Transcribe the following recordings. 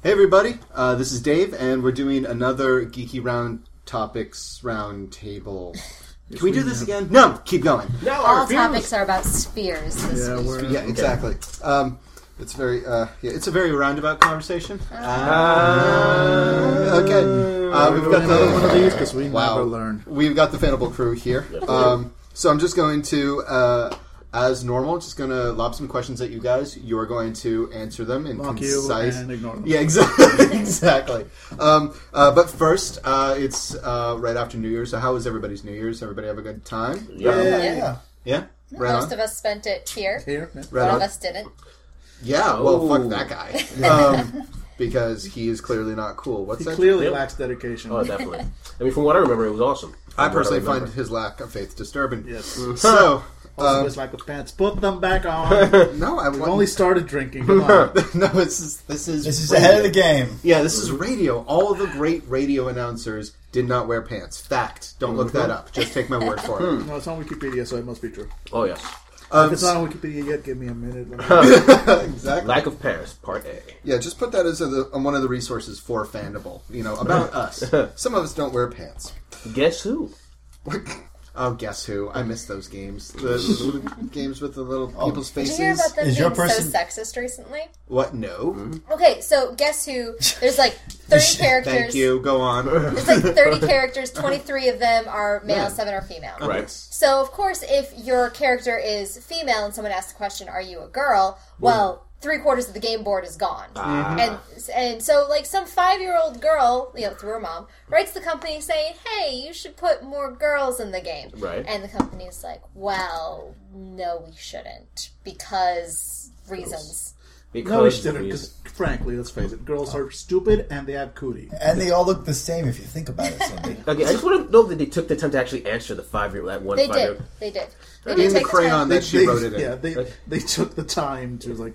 Hey everybody, uh, this is Dave, and we're doing another Geeky Round Topics Round Table. Can we do this again? No, keep going. No, All our topics are about spheres this Yeah, week. we're Yeah, exactly. Um, it's very, uh, yeah, it's a very roundabout conversation. Uh, okay, uh, we've got another one of the these because we wow. never learn. We've got the Fanable crew here. Um, so I'm just going to, uh, as normal, just going to lob some questions at you guys. You are going to answer them in Mock you concise. and ignore them. Yeah, exactly. exactly. Um, uh, but first, uh, it's uh, right after New Year's. So, how was everybody's New Year's? Everybody have a good time? Yeah. Yeah. Yeah. Right Most on. of us spent it here. Here, yeah. Right One on. of us didn't. Yeah. Well, fuck that guy. Um, because he is clearly not cool. What's he that? clearly Yep. lacks dedication. Oh, definitely. I mean, from what I remember, it was awesome. I From what personally remember. find his lack of faith disturbing. Yes. So, Also, um, this lack of pants. Put them back on. no, I We've only started drinking. Come on. no. This is this is This is radio. ahead of the game. Yeah, this is radio. All of the great radio announcers did not wear pants. Fact. Don't look that up. Just take my word for it. No, it's on Wikipedia, so it must be true. Oh yes. Um, If it's not on Wikipedia yet, give me a minute. Exactly. Lack of Paris, Part A. Yeah, just put that as a, on one of the resources for Fandible. You know, about us. Some of us don't wear pants. Guess who? Oh, guess who? I miss those games. The, the little games with the little oh. people's faces. Did you faces. hear about them Is being your person- so sexist recently? What? No. Hmm? Okay, so guess who? There's like 30 characters. Thank you. Go on. There's like 30 characters. 23 of them are male, Yeah. seven are female. Oh, right. So of course, if your character is female and someone asks the question, "Are you a girl?" Well, three quarters of the game board is gone, ah. mm-hmm. and and so like some five year old girl, you know, through her mom, writes the company saying, "Hey, you should put more girls in the game." Right. And the company's like, "Well, no, we shouldn't because reasons." Because no, we shouldn't. reason- Because frankly, let's face it, girls are stupid and they have cootie. And they all look the same if you think about it, Okay, I just want to know that they took the time to actually answer the five year old that one They did. They did. They In the crayon time. that she they, wrote it in. Yeah, they they took the time to like.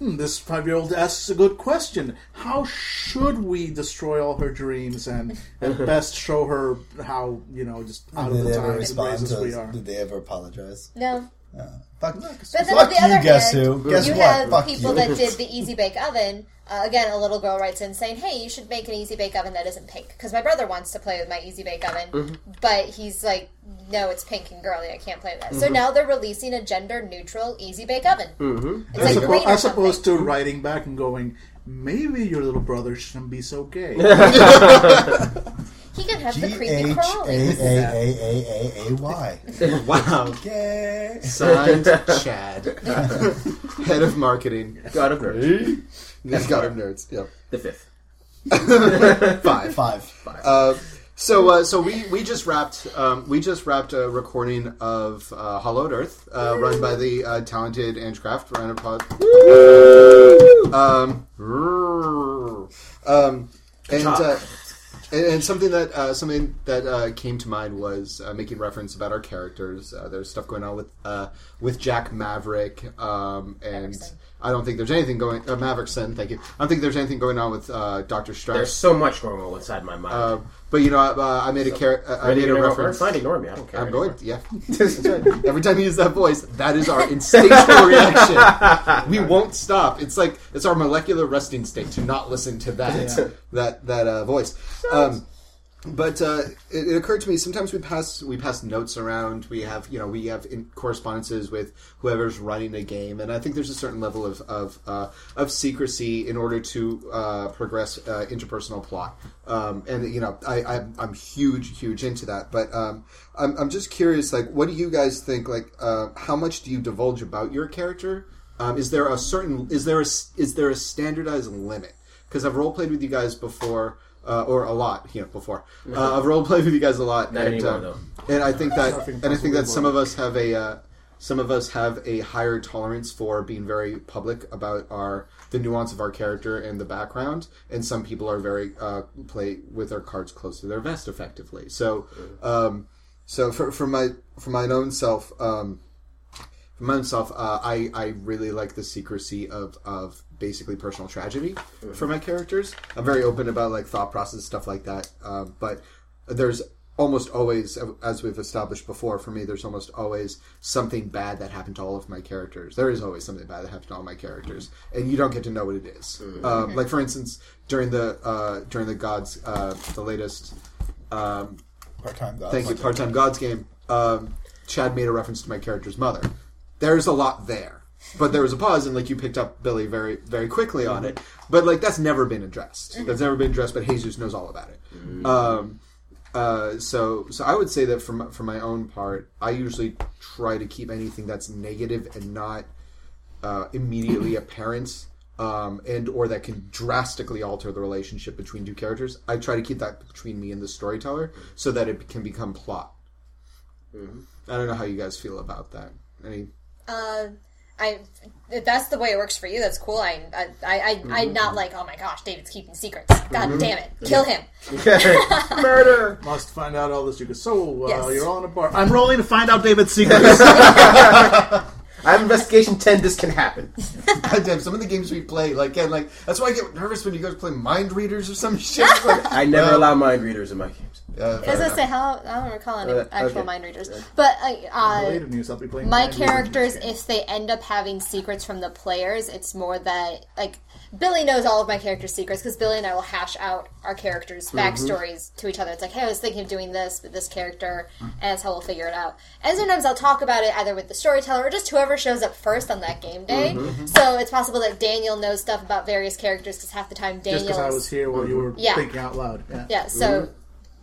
Hmm, this five-year-old asks a good question. How should we destroy all her dreams and, and best show her how you know just out of Did the they ever times and respond races we are? Did they ever apologize? No, Fuck, But then fuck on the you, other guess hand, who? Guess you what? have Fuck people you. that did the easy bake oven. Uh, again, a little girl writes in saying, "Hey, you should make an easy bake oven that isn't pink because my brother wants to play with my easy bake oven, Mm-hmm. but he's like, no, it's pink and girly. I can't play that." Mm-hmm. So now they're releasing a gender neutral easy bake oven. Mm-hmm. It's As, like oppo- green or as something. opposed to writing back and going, maybe your little brother shouldn't be so gay. he can have G the H creepy A crawlies. A A A A A Y. Wow. Gay. Signed, Chad, head of marketing. God of nerds. He's got him nerds. Yep. The fifth. Five. Five. Uh, so, uh, so we, we just wrapped um, we just wrapped a recording of uh, Hollowed Earth, uh, run by the uh, talented Ange Craft. Round of applause. Um, um, and, uh, and and something that uh, something that uh, came to mind was uh, making reference about our characters. Uh, there's stuff going on with uh, with Jack Maverick, um, and Maverickson. I don't think there's anything going. Uh, Maverickson, thank you. I don't think there's anything going on with uh, Doctor There's so much going on inside my mind. Uh, but you know, uh, I made a char- uh, I made a reference. Fine, ignore me. I don't care. I'm anymore. going. Yeah, right. Every time you use that voice, that is our instinctual reaction. We won't stop. It's like it's our molecular resting state to not listen to that that that uh, voice. Um, but uh, it, it occurred to me sometimes we pass we pass notes around. We have you know we have correspondences with whoever's running a game, and I think there's a certain level of of, uh, of secrecy in order to uh, progress uh, interpersonal plot. Um, and you know I, I I'm huge huge into that. But um, I'm I'm just curious, like, what do you guys think? Like, uh, how much do you divulge about your character? Um, is there a certain is there a is there a standardized limit? Because I've role played with you guys before. Uh, or a lot, you know, before uh, I've role played with you guys a lot, Not and, anymore, uh, though. and I think that, and I think that some of us have a, uh, some of us have a higher tolerance for being very public about our the nuance of our character and the background, and some people are very uh, play with their cards close to their vest effectively. So, um, so for for my for my own self, um, for my uh, I I really like the secrecy of of basically personal tragedy for my characters. I'm very open about like thought process stuff like that, um, but there's almost always, as we've established before, for me, there's almost always something bad that happened to all of my characters. There is always something bad that happened to all my characters, and you don't get to know what it is. Um, like for instance, during the uh, during the gods, uh, the latest. Um, Part-time gods. Thank you. Part time gods game. Um, Chad made a reference to my character's mother. There's a lot there, but there was a pause, and like you picked up Billy very very quickly on it. But like that's never been addressed. That's never been addressed. But Jesus knows all about it. Um, uh, so so I would say that for my, for my own part, I usually try to keep anything that's negative and not uh, immediately apparent. Um, and or that can drastically alter the relationship between two characters. I try to keep that between me and the storyteller so that it can become plot. I don't know how you guys feel about that. Any? Uh, I if that's the way it works for you. That's cool. I I I, I I'm not like oh my gosh, David's keeping secrets. God damn it, kill him. Murder. Must find out all this. You go. So uh, Yes. you're all in a bar. I'm rolling to find out David's secrets. I have investigation ten. This can happen. Goddamn, some of the games we play, like, and like that's why I get nervous when you guys play mind readers or some shit. Like, I never uh, allow mind readers in my games. uh, I say how I don't recall any Uh, actual okay. mind readers, but uh, Related news. I'll be playing my characters, if they end up having secrets from the players, it's more that like Billy knows all of my characters' secrets because Billy and I will hash out our characters' mm-hmm. backstories to each other. It's like, hey, I was thinking of doing this with this character, and that's how we'll figure it out. And sometimes I'll talk about it either with the storyteller or just whoever shows up first on that game day. Mm-hmm. Mm-hmm. So it's possible that Daniel knows stuff about various characters because half the time Daniel Just because I was here while you were Yeah. thinking out loud. Yeah. yeah, so,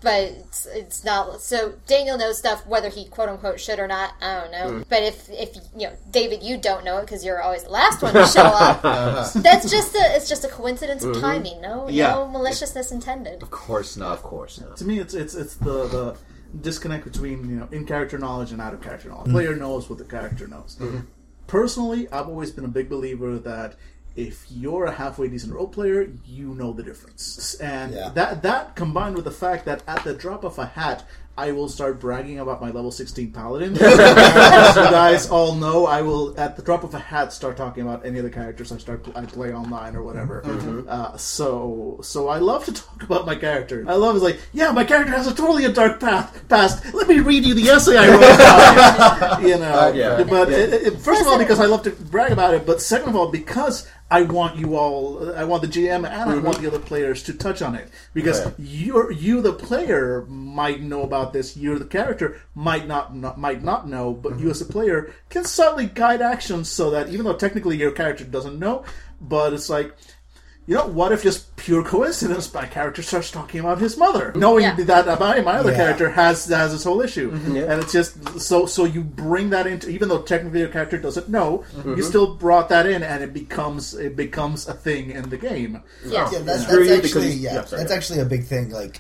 but it's, it's not. So Daniel knows stuff whether he quote unquote should or not. I don't know. Mm. But if if you know David, you don't know it because you're always the last one to show up. Uh-huh. That's just a it's just a coincidence of mm-hmm. timing. No, Yeah. no maliciousness intended. of course not. Of course not. To me, it's it's it's the the disconnect between you know in character knowledge and out of character knowledge. Mm-hmm. Player knows what the character knows. Mm-hmm. Personally, I've always been a big believer that if you're a halfway decent role player, you know the difference, and Yeah. that that combined with the fact that at the drop of a hat. I will start bragging about my level 16 paladin. As you guys all know, I will, at the drop of a hat, start talking about any of the characters I start I play online or whatever. Uh, so, so I love to talk about my character. I love is like, yeah, my character has a totally a dark path past. Let me read you the essay I wrote about it. You know, yeah. but It, it- first of all, because I love to brag about it, but second of all, because I want you all, I want the GM and I want mm-hmm. the other players to touch on it because Right. you're you the player might know about this. You the character might not, not might not know, but you mm-hmm. as a player can subtly guide actions so that even though technically your character doesn't know, but it's like. You know, what if just pure coincidence my character starts talking about his mother, knowing Yeah. that about my other Yeah. character has has this whole issue, Yeah. and it's just so so you bring that into even though technically your character doesn't know, Mm-hmm. you still brought that in, and it becomes it becomes a thing in the game. Yeah. Yeah, that's, that's you because actually yeah, yeah, sorry, that's yeah. actually a big thing. Like,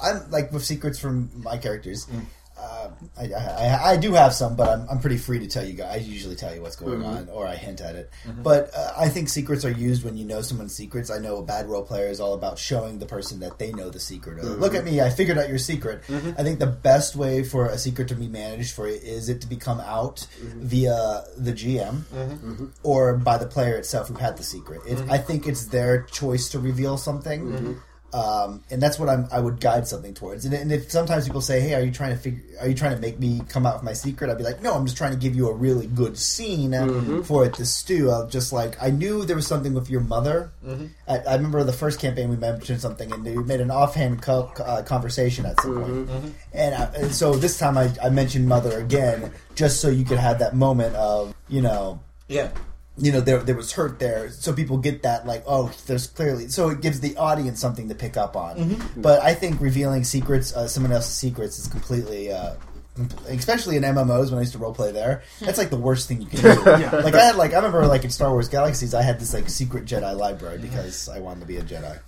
I'm like with secrets from my characters. Mm. Uh, I, I, I do have some, but I'm, I'm pretty free to tell you guys. I usually tell you what's going Mm-hmm. on, or I hint at it. But uh, I think secrets are used when you know someone's secrets. I know a bad role player is all about showing the person that they know the secret. Or, Look Mm-hmm. at me, I figured out your secret. I think the best way for a secret to be managed for it is it to become out Mm-hmm. via the GM or by the player itself who had the secret. It, I think it's their choice to reveal something. Um, and that's what I'm, I would guide something towards. And, and if sometimes people say, "Hey, are you trying to figure? Are you trying to make me come out with my secret?" I'd be like, "No, I'm just trying to give you a really good scene uh, for it to stew." I'll just like I knew there was something with your mother. I, I remember the first campaign we mentioned something, and we made an offhand co- uh, conversation at some point. And, I, and so this time I, I mentioned mother again, just so you could have that moment of you know Yeah. You know there there was hurt there. So people get that like oh there's clearly so it gives the audience something to pick up on. But i think revealing secrets uh, someone else's secrets is completely uh especially in MMOs when I used to roleplay there, that's like the worst thing you can do. Like I had like I remember like in Star Wars Galaxies, I had this like secret Jedi library because I wanted to be a Jedi.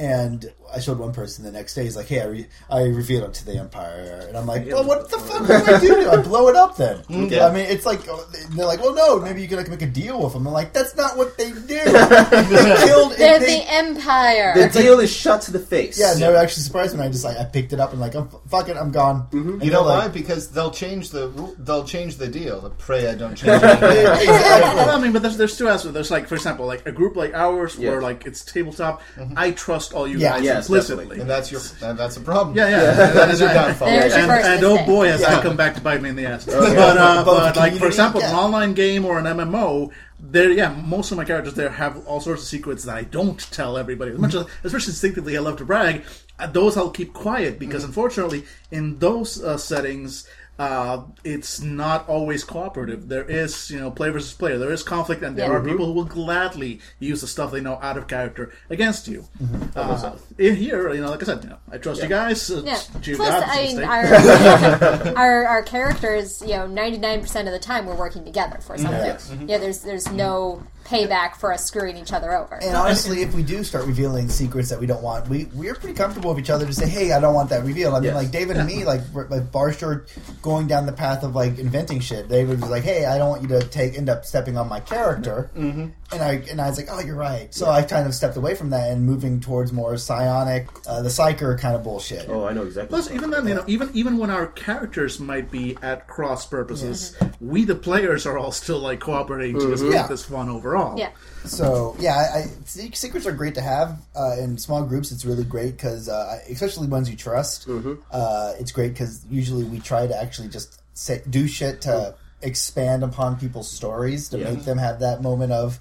And I showed one person the next day. He's like, "Hey, I, re- I revealed it to the Empire," and I'm like, "Well, what the fuck do I do? I blow it up then?" Yeah. I mean, it's like uh, they're like, "Well, no, maybe you can like make a deal with them." I'm like, "That's not what they do. they killed. They're they, the Empire. The deal is shut to the face. yeah, and they were actually surprised when I just like I picked it up and like, I'm, "Fuck it, I'm gone." Mm-hmm. You know like, why? Because they'll change the they'll change the deal. The pray I don't change anything. well, I mean, but there's, there's two aspects. There's like, for example, like a group like ours Yeah. where like it's tabletop. I trust all you Yeah. guys Yes, implicitly. definitely. and that's your and that's a problem. Yeah, yeah. that is your downfall. There's your and, and oh boy, has Yeah. that come back to bite me in the ass. But, uh, Both but like for example, and- an online game or an MMO, there, yeah, most of my characters there have all sorts of secrets that I don't tell everybody. As much as, especially instinctively, I love to brag. uh, Those I'll keep quiet because, unfortunately, in those uh, settings. Uh, it's not always cooperative. There is, you know, player versus player. There is conflict, and there Yeah. are people who will gladly use the stuff they know out of character against you. Mm-hmm. Uh, in here, you know, like I said, you know, I trust you guys. Uh, Yeah. Gee, Plus, I mean, our, our our characters, you know, ninety nine percent of the time we're working together for something. Yes. Yeah, there's there's no payback for us screwing each other over. And honestly, if we do start revealing secrets that we don't want, we we're pretty comfortable with each other to say, "Hey, I don't want that revealed." I mean, Yes. like David and me, like we're- like Barshore going down the path of like inventing shit. David was like, "Hey, I don't want you to take end up stepping on my character," mm-hmm. and I and I was like, "Oh, you're right." So I kind of stepped away from that and moving towards more psionic, uh, the psyker kind of bullshit. Oh, I know exactly. Plus, even then, you know, even even when our characters might be at cross purposes, we the players are all still like cooperating to just make Yeah. this fun overall. Yeah, So yeah, I, I, secrets are great to have uh, in small groups. It's really great because, uh, especially ones you trust, uh, it's great because usually we try to actually just say, do shit to expand upon people's stories to Yeah. make them have that moment of.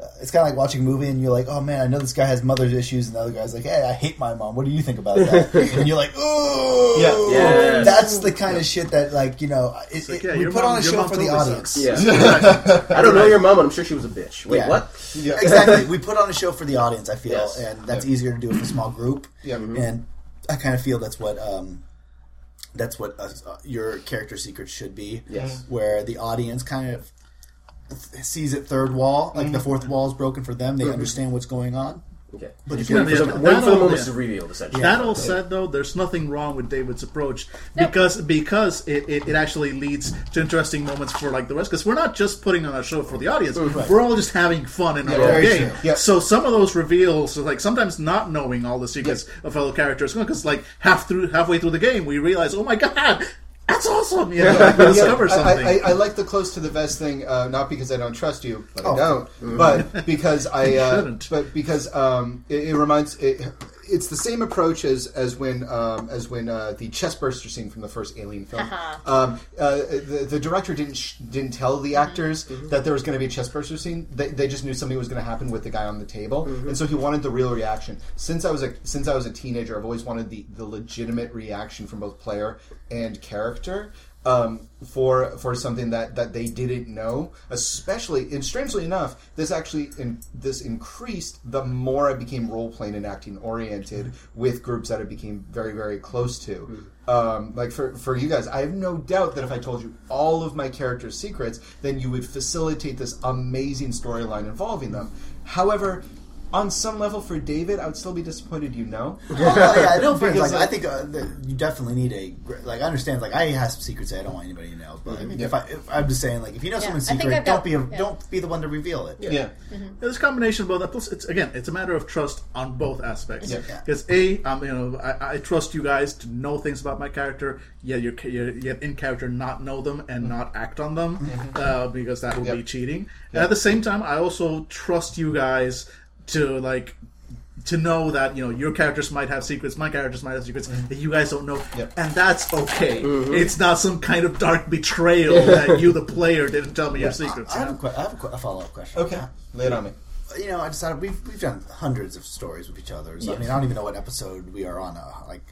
Uh, it's kind of like watching a movie and you're like, oh man, I know this guy has mother's issues, and the other guy's like, hey, I hate my mom. What do you think about that? and you're like, ooh, Yeah. Yes. that's the kind of shit that like you know it, like, it- yeah, we put mom- on a show for the audience. Yeah. I don't know your mom, and I'm sure she was a bitch. Wait, Yeah. what? Yeah. exactly. We put on a show for the audience. I feel, Yes. and that's easier to do with a small group. Yeah. Mhm. and I kind of feel that's what um, that's what uh, your character secret should be. Yes. where the audience kind of sees it third wall, like the mm-hmm. fourth wall is broken for them. They understand what's going on. Okay. But if Yeah, you're yeah, just- but Waiting for the all- moment yeah. to reveal, essentially. That all said, though, there's nothing wrong with David's approach No. because because it, it, it actually leads to interesting moments for like the rest. Because we're not just putting on a show for the audience; we're all just having fun in our own very game. true. Yeah. So some of those reveals, like sometimes not knowing all the secrets of fellow characters, because like half through halfway through the game, we realize, oh my god, that's awesome! You know, like, discover I- something. I, I, I like the close to the vest thing, uh, not because I don't trust you, but Oh. I don't, but because I, uh, but because um, it, it reminds it. It's the same approach as as when um, as when uh, the chestburster scene from the first Alien film. Um, uh, the, the director didn't sh- didn't tell the actors that there was going to be a chestburster scene. They, they just knew something was going to happen with the guy on the table, and so he wanted the real reaction. Since I was a since I was a teenager, I've always wanted the the legitimate reaction from both player and character um, for for something that, that they didn't know. Especially, and strangely enough, this actually in, this increased the more I became role playing and acting oriented with groups that I became very very close to. Um, like for for you guys, I have no doubt that if I told you all of my characters' secrets, then you would facilitate this amazing storyline involving them. However. On some level, for David, I would still be disappointed. You know, Oh, yeah, no, friends, Because, like, I think uh, that you definitely need a like. I understand, like I have some secrets that I don't want anybody to know. But I mean, if I, if I'm just saying, like, if you know Yeah, someone's secret, I've don't be a, yeah. don't be the one to reveal it. yeah. There's a combination of both. that. Plus, it's again, it's a matter of trust on both aspects. Yeah. Yeah. Because a, um, you know, I, I trust you guys to know things about my character. Yet you're, you're yet in character not know them and not act on them uh, because that would Yep. be cheating. And at the same time, I also trust you guys to like to know that you know your characters might have secrets, my characters might have secrets that you guys don't know, Yep. and that's okay. It's not some kind of dark betrayal that you, the player, didn't tell me your secrets. I you have, a, que- I have a, que- a follow up question. Okay, lay it on me. you know, I decided we've we've done hundreds of stories with each other. So, I mean, I don't even know what episode we are on. Uh, like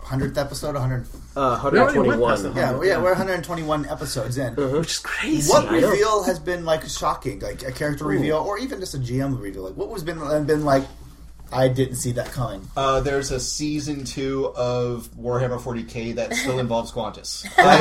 hundredth episode, hundred. Uh, We already went past 121. the Yeah, yeah, we're 121 episodes in. Which is crazy. What reveal has been like shocking, like a character reveal, or even just a GM reveal? Like, what was been been like? I didn't see that coming. Uh, there's a season two of Warhammer 40k that still involves Qantas. I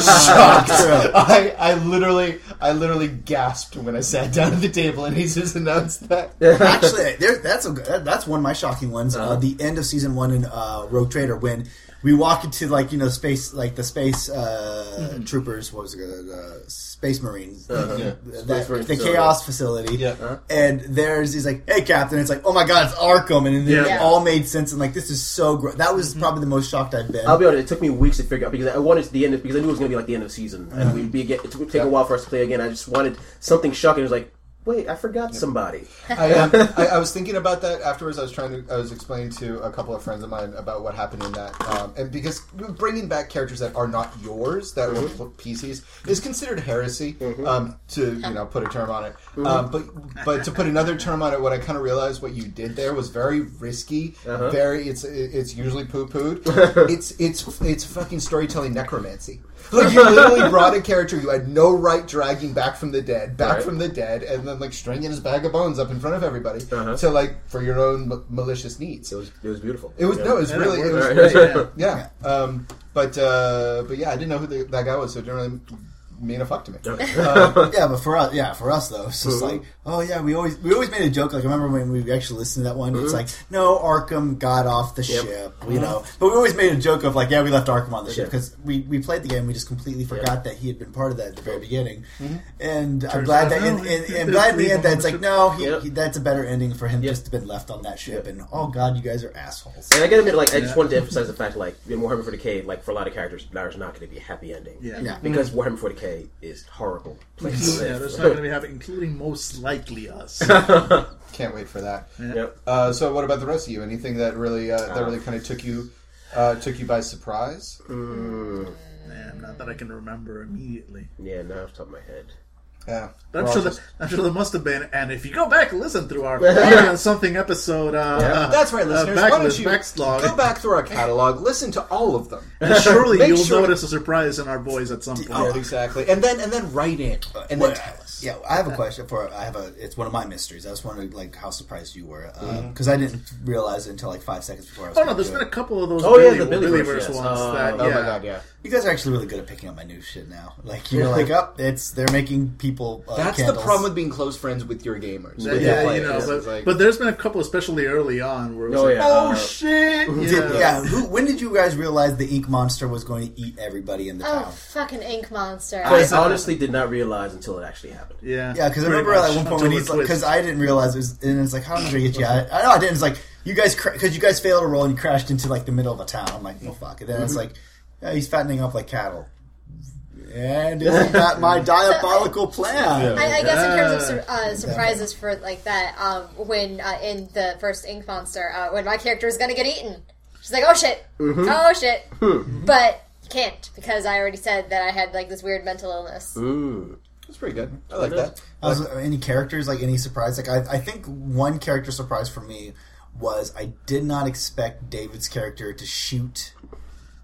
shocked. I, I literally, I literally gasped when I sat down at the table and he just announced that. Actually, there, that's a that's one of my shocking ones. uh the end of season one in uh, Rogue Trader when we walk into like you know space like the space uh, mm-hmm. troopers. What was it? Uh, space Marines. Uh, yeah. That- Space the facility. Uh, chaos facility. Yeah. Uh-huh. And there's he's like, "Hey, Captain!" It's like, "Oh my God, it's Arkham!" And then it all made sense. And like, this is so great. That was mm-hmm. probably the most shocked I've been. I'll be honest. It took me weeks to figure out because I wanted the end of, because I knew it was going to be like the end of the season, and mm-hmm. we'd be get, it would take a while for us to play again. I just wanted something shocking. It was like, Wait, I forgot somebody. I, um, I, I was thinking about that afterwards. I was trying to, I was explaining to a couple of friends of mine about what happened in that, um, and because bringing back characters that are not yours, that were pl- PCs, is considered heresy. Um, to you know, put a term on it. Um, but but to put another term on it, what I kind of realized what you did there was very risky. Very, it's it's usually poo pooed. it's it's it's fucking storytelling necromancy. Like you literally brought a character you had no right dragging back from the dead, back Right. from the dead, and then like stringing his bag of bones up in front of everybody Uh-huh. to like for your own m- malicious needs. It was it was beautiful. It was Yeah. no, it was Yeah, really it it was worked. great. Yeah. yeah. Um, but uh, but yeah, I didn't know who the, that guy was, so it didn't really mean a fuck to me. Yeah, but for us, yeah, for us though, it's just Mhm. like, oh yeah, we always we always made a joke. Like I remember when we actually listened to that one. It's mm-hmm. like, no, Arkham got off the Yep. ship, you mm-hmm. know. But we always made a joke of like, yeah, we left Arkham on the ship because we, we played the game. We just completely forgot that he had been part of that at the very beginning. Mm-hmm. And I'm glad out that, no, and, he- and, and glad in leave the end him that it's like, no, he, Yep. he, that's a better ending for him Yep. just to been left on that ship. And oh god, you guys are assholes. And I gotta admit, like, I just wanted to emphasize the fact, like, in Warhammer 40k, like, for a lot of characters, there's not going to be a happy ending. Yeah. Yeah. Because Warhammer 40k is horrible place Yeah, there's not going to be having, including most likely us. Can't wait for that. Yep. Uh, so what about the rest of you? Anything that really uh, that really kind of took you uh, took you by surprise? Man, not that I can remember immediately. Yeah, now off the top of my head. Yeah, But I'm sure, just- that, I'm sure there must have been. And if you go back and listen through our Alien something episode, uh, Yeah. That's right, uh, listeners. Why don't backlist, you backlog, go back through our catalog, listen to all of them. and surely you'll sure- notice a surprise in our boys at some point. Oh, exactly. And then and then write in and then Well, tell us. Yeah, I have a question for. I have a. It's one of my mysteries. I was wondering, like, how surprised you were Mm-hmm. because I didn't realize it until like five seconds before I was. Oh no, gonna there's do been it. a couple of those Oh, yeah, the Billy Billyverse verse, yes. ones. Uh, that, oh yeah. Oh my god, yeah. You guys are actually really good at picking up my new shit now. Like you're like, up, it's they're making people. Uh, That's candles. the problem with being close friends with your gamers. Yeah, with your you know, but, like- but there's been a couple, especially early on, where it was Oh, like, yeah, oh uh, shit, yeah. Did, yeah. Who, when did you guys realize the ink monster was going to eat everybody in the Oh, town? fucking ink monster. I I- honestly did not realize until it actually happened. yeah, Yeah, because I remember much, at one point until when the he's like, because I didn't realize it was, and it's like, how am I gonna get you out? I know I didn't. It's like you guys because you guys failed a roll and you crashed into like the middle of a town. I'm like, well, fuck. And then it's like, yeah, he's fattening up like cattle. And isn't that my diabolical plan? I, I guess in terms of sur- uh, surprises for like that, um, when uh, in the first Ink Monster, uh, when my character is gonna get eaten, she's like, "Oh shit, oh shit," but can't because I already said that I had like this weird mental illness. Mm. That's pretty good. I like that. Was there any characters like any surprise? Like I, I think one character surprise for me was I did not expect David's character to shoot.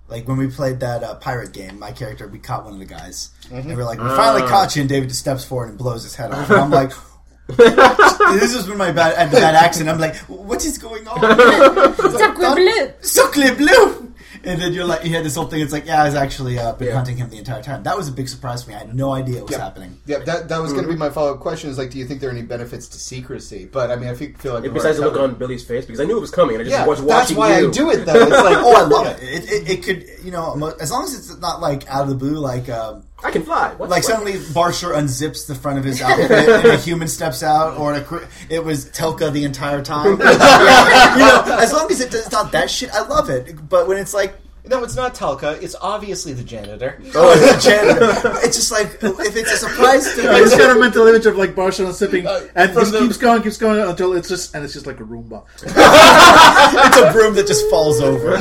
Like when we played that uh, pirate game, my character we caught one of the guys, and we are like, "We finally caught you!" And David just steps forward and blows his head off. And I'm like, "This is when my bad, I had the bad accent." I'm like, "What is going on?" Sacre bleu! Sacre bleu! And then you're like, you had this whole thing. It's like, yeah, I was actually uh, been Yeah. hunting him the entire time. That was a big surprise for me. I had no idea what was Yeah. happening. Yeah, that, that was going to be my follow up question. Is like, do you think there are any benefits to secrecy? But I mean, I feel, feel like And we've besides the already look on Billy's face, because I knew it was coming, and I just yeah, was that's watching why you. I do it though. It's like, Oh, I love it. It, it. it could, you know, mo- as long as it's not like out of the blue, like um, I can fly. What, like suddenly Barsher unzips the front of his outfit and a human steps out, or a, cr- it was Telka the entire time. you know, as long as it, it's not that shit, I love it. But when it's like, no, it's not Telka. It's obviously the janitor. oh, it's a janitor, it's just like if it's a surprise to I just got a mental image of like Barcelona sipping, Uh, and from this the- keeps going, keeps going until it's just, and it's just like a Roomba. it's a broom that just falls over.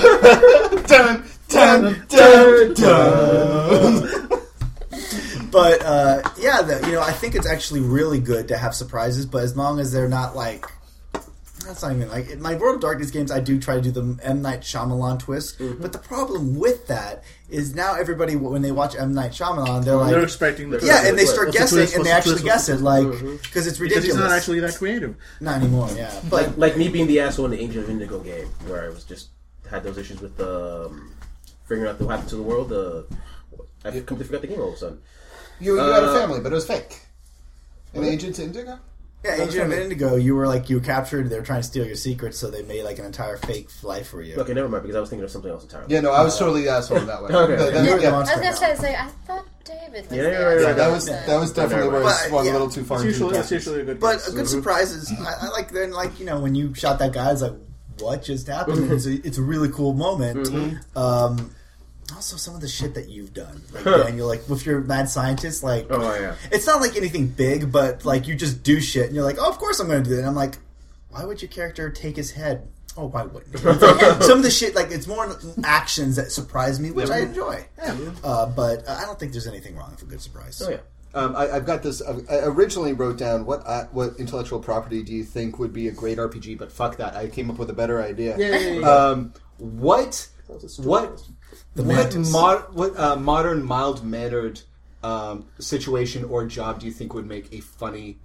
dun, dun, dun, dun. But uh, yeah, the, you know, I think it's actually really good to have surprises, but as long as they're not like. That's not even like in my World of Darkness games. I do try to do the M Night Shyamalan twist, but the problem with that is now everybody when they watch M Night Shyamalan, they're like, They're expecting the yeah, and they start What's the guessing, twist? and they the actually twist? guess it, like because it's because ridiculous. he's not actually that creative. not anymore. Yeah, but like, like me being the asshole in the Angel of Indigo game, where I was just had those issues with um, figuring out what happened to the world. Uh, I completely forgot the game all of a sudden. You, you had a Uh, family, but it was fake. An agent Indigo. yeah, Agent of Indigo, you were like you were captured. They were trying to steal your secrets, so they made like an entire fake life for you. Okay, never mind, because I was thinking of something else entirely. Yeah, no, I was totally the asshole in that way. Okay. That- that- You're the yeah, monster. I was gonna now. say, say, I thought David was Yeah, yeah, right, yeah, right, that was that was definitely where it But, swung yeah. a little too far. It's into usually, the it's usually a good. But twist. a good surprise is I, I like then like you know when you shot that guy, it's like what just happened? It's, a, it's a really cool moment. Um, also some of the shit that you've done, like Daniel, like with your mad scientist, like Oh yeah. it's not like anything big, but like you just do shit, and you're like, oh, of course I'm going to do that. And I'm like, why would your character take his head? Oh, why wouldn't he? Like, some of the shit, like it's more actions that surprise me, which I enjoy. Uh, but uh, I don't think there's anything wrong with a good surprise. Oh yeah. Um, I, I've got this. uh, I originally wrote down what uh, what intellectual property do you think would be a great RPG? But fuck that, I came up with a better idea. Yay. Um, what what The what, mod, what uh, modern mild mannered um, situation or job do you think would make a funny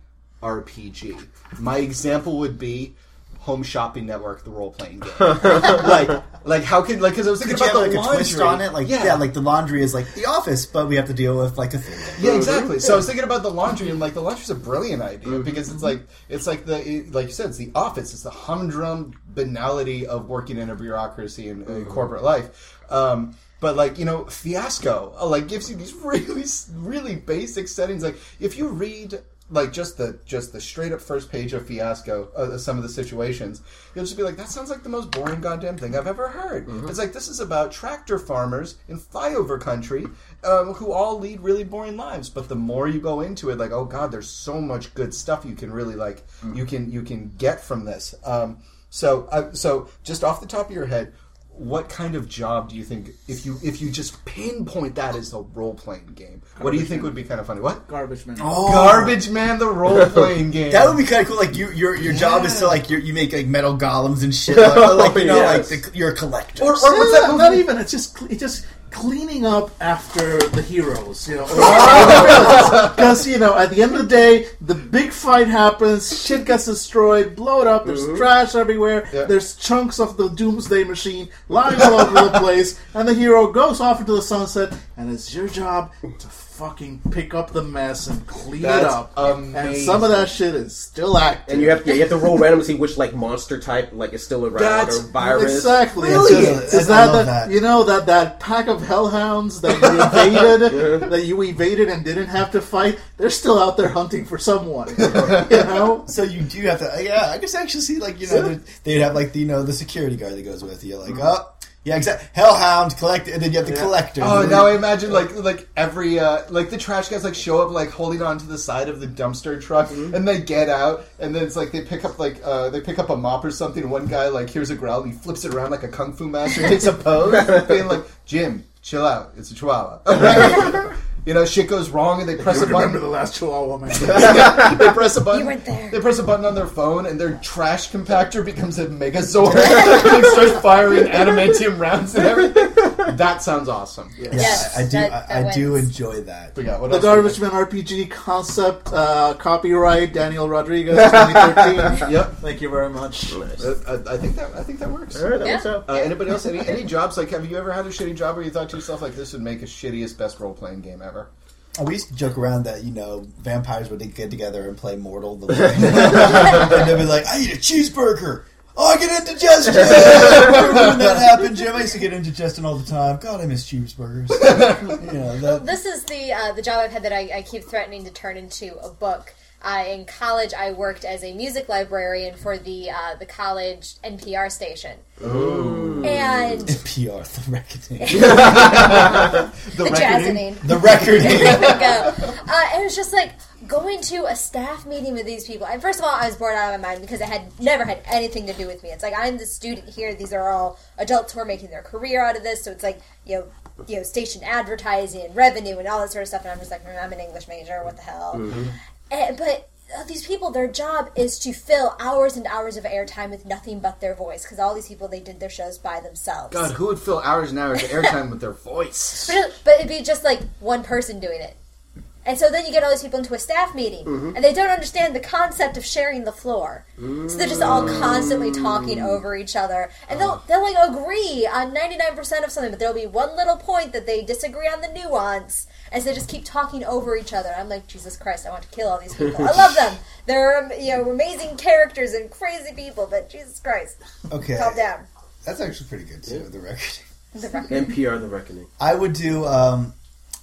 RPG? My example would be. Home Shopping Network, the role playing game. like, like how could like because I was thinking Could you about have the like a laundry. twist on it? Like yeah. like the laundry is like the office, but we have to deal with like a thing. Yeah, exactly. So I was thinking about the laundry, and like the laundry's a brilliant idea because it's like it's like the it, like you said, it's the office, it's the humdrum banality of working in a bureaucracy and uh, corporate life. Um, but like you know, Fiasco uh, like gives you these really really basic settings. Like if you read like just the just the straight up first page of Fiasco, uh, some of the situations, you'll just be like, that sounds like the most boring goddamn thing I've ever heard. It's like this is about tractor farmers in flyover country um, who all lead really boring lives. But the more you go into it, like, oh god, there's so much good stuff you can really like you can you can get from this. Um, so uh, so just off the top of your head. What kind of job do you think if you if you just pinpoint that as a role playing game? What do you think would be kind of funny? What? Garbage man. Oh. Garbage Man, the role playing game. That would be kind of cool. Like you, your your job is to like you you make like metal golems and shit. Like, like, you know, Yes. like the, you're a collector. or, or what's that movie? Not even. It's just cle- it's just cleaning up after the heroes. You know, because you know at the end of the day, the big fight happens. Shit gets destroyed, blow it up. There's mm-hmm. trash everywhere. Yeah. There's chunks of the Doomsday machine lying all over the place, and the hero goes off into the sunset. And it's your job to fucking pick up the mess and clean it That's up. And some of that shit is still active. And you have to you have to roll randomly see which like monster type like is still around That's or virus. Exactly. Brilliant. Just- Is I that, love that, that. you know that that pack of hellhounds that you evaded that you evaded and didn't have to fight? They're still out there hunting for someone. You know. So you do have to, yeah. I just actually see like you know they'd- they'd have like the, you know the security guard that goes with you, like mm-hmm. oh yeah, exactly. Hellhound collect, and then you have the collector. Oh, now I imagine like like every uh, like the trash guys like show up like holding on to the side of the dumpster truck, and they get out, and then it's like they pick up like uh, they pick up a mop or something. One guy like hears a growl, and he flips it around like a kung fu master, takes a pose, being like Jim, chill out, it's a chihuahua. you know, shit goes wrong, and they press You a remember button. the last Chihuahua man? they press a button. You weren't there. They press a button on their phone, and their trash compactor becomes a Megazord and starts firing adamantium rounds and everything. That sounds awesome. yeah, Yes, I, I do. that- I, that I do wins. enjoy that. But yeah, what The else? Garbage Man RPG concept, uh, copyright Daniel Rodriguez, 2013. Yep. Thank you very much. Nice. Uh, I, I think that I think that works. All right, that Yeah. works out. Uh, anybody else? Any, any jobs? Like, have you ever had a shitty job where you thought to yourself, like, this would make a shittiest best role playing game ever? We used to joke around that you know vampires would get together and play Mortal, the and they'd be like, "I eat a cheeseburger." Oh, I get indigestion. When that happened, Jim? I used to get indigestion all the time. God, I miss cheeseburgers. you know, that, This is the uh, the job I've had that I, I keep threatening to turn into a book. Uh, in college, I worked as a music librarian for the uh, the college NPR station, Ooh. and NPR, the reckoning, the jazzening. the reckoning. There we go. Uh, it was just like going to a staff meeting with these people. And first of all, I was bored out of my mind because it had never had anything to do with me. It's like I'm the student here; these are all adults who are making their career out of this. So it's like you know, you know, station advertising and revenue and all that sort of stuff. And I'm just like, "Mm, I'm an English major. What the hell? And, but uh, these people, their job is to fill hours and hours of airtime with nothing but their voice because all these people they did their shows by themselves. God, who would fill hours and hours of airtime with their voice? But, it, but it'd be just like one person doing it. And so then you get all these people into a staff meeting, and they don't understand the concept of sharing the floor. So they're just all constantly talking over each other, and they'll they'll like agree on ninety nine percent of something, but there'll be one little point that they disagree on the nuance, and so they just keep talking over each other. I'm like, Jesus Christ, I want to kill all these people. I love them. They're um, you know amazing characters and crazy people, but Jesus Christ, Okay, calm down. that's actually pretty good too. The reckoning. The record. NPR The Reckoning. I would do. um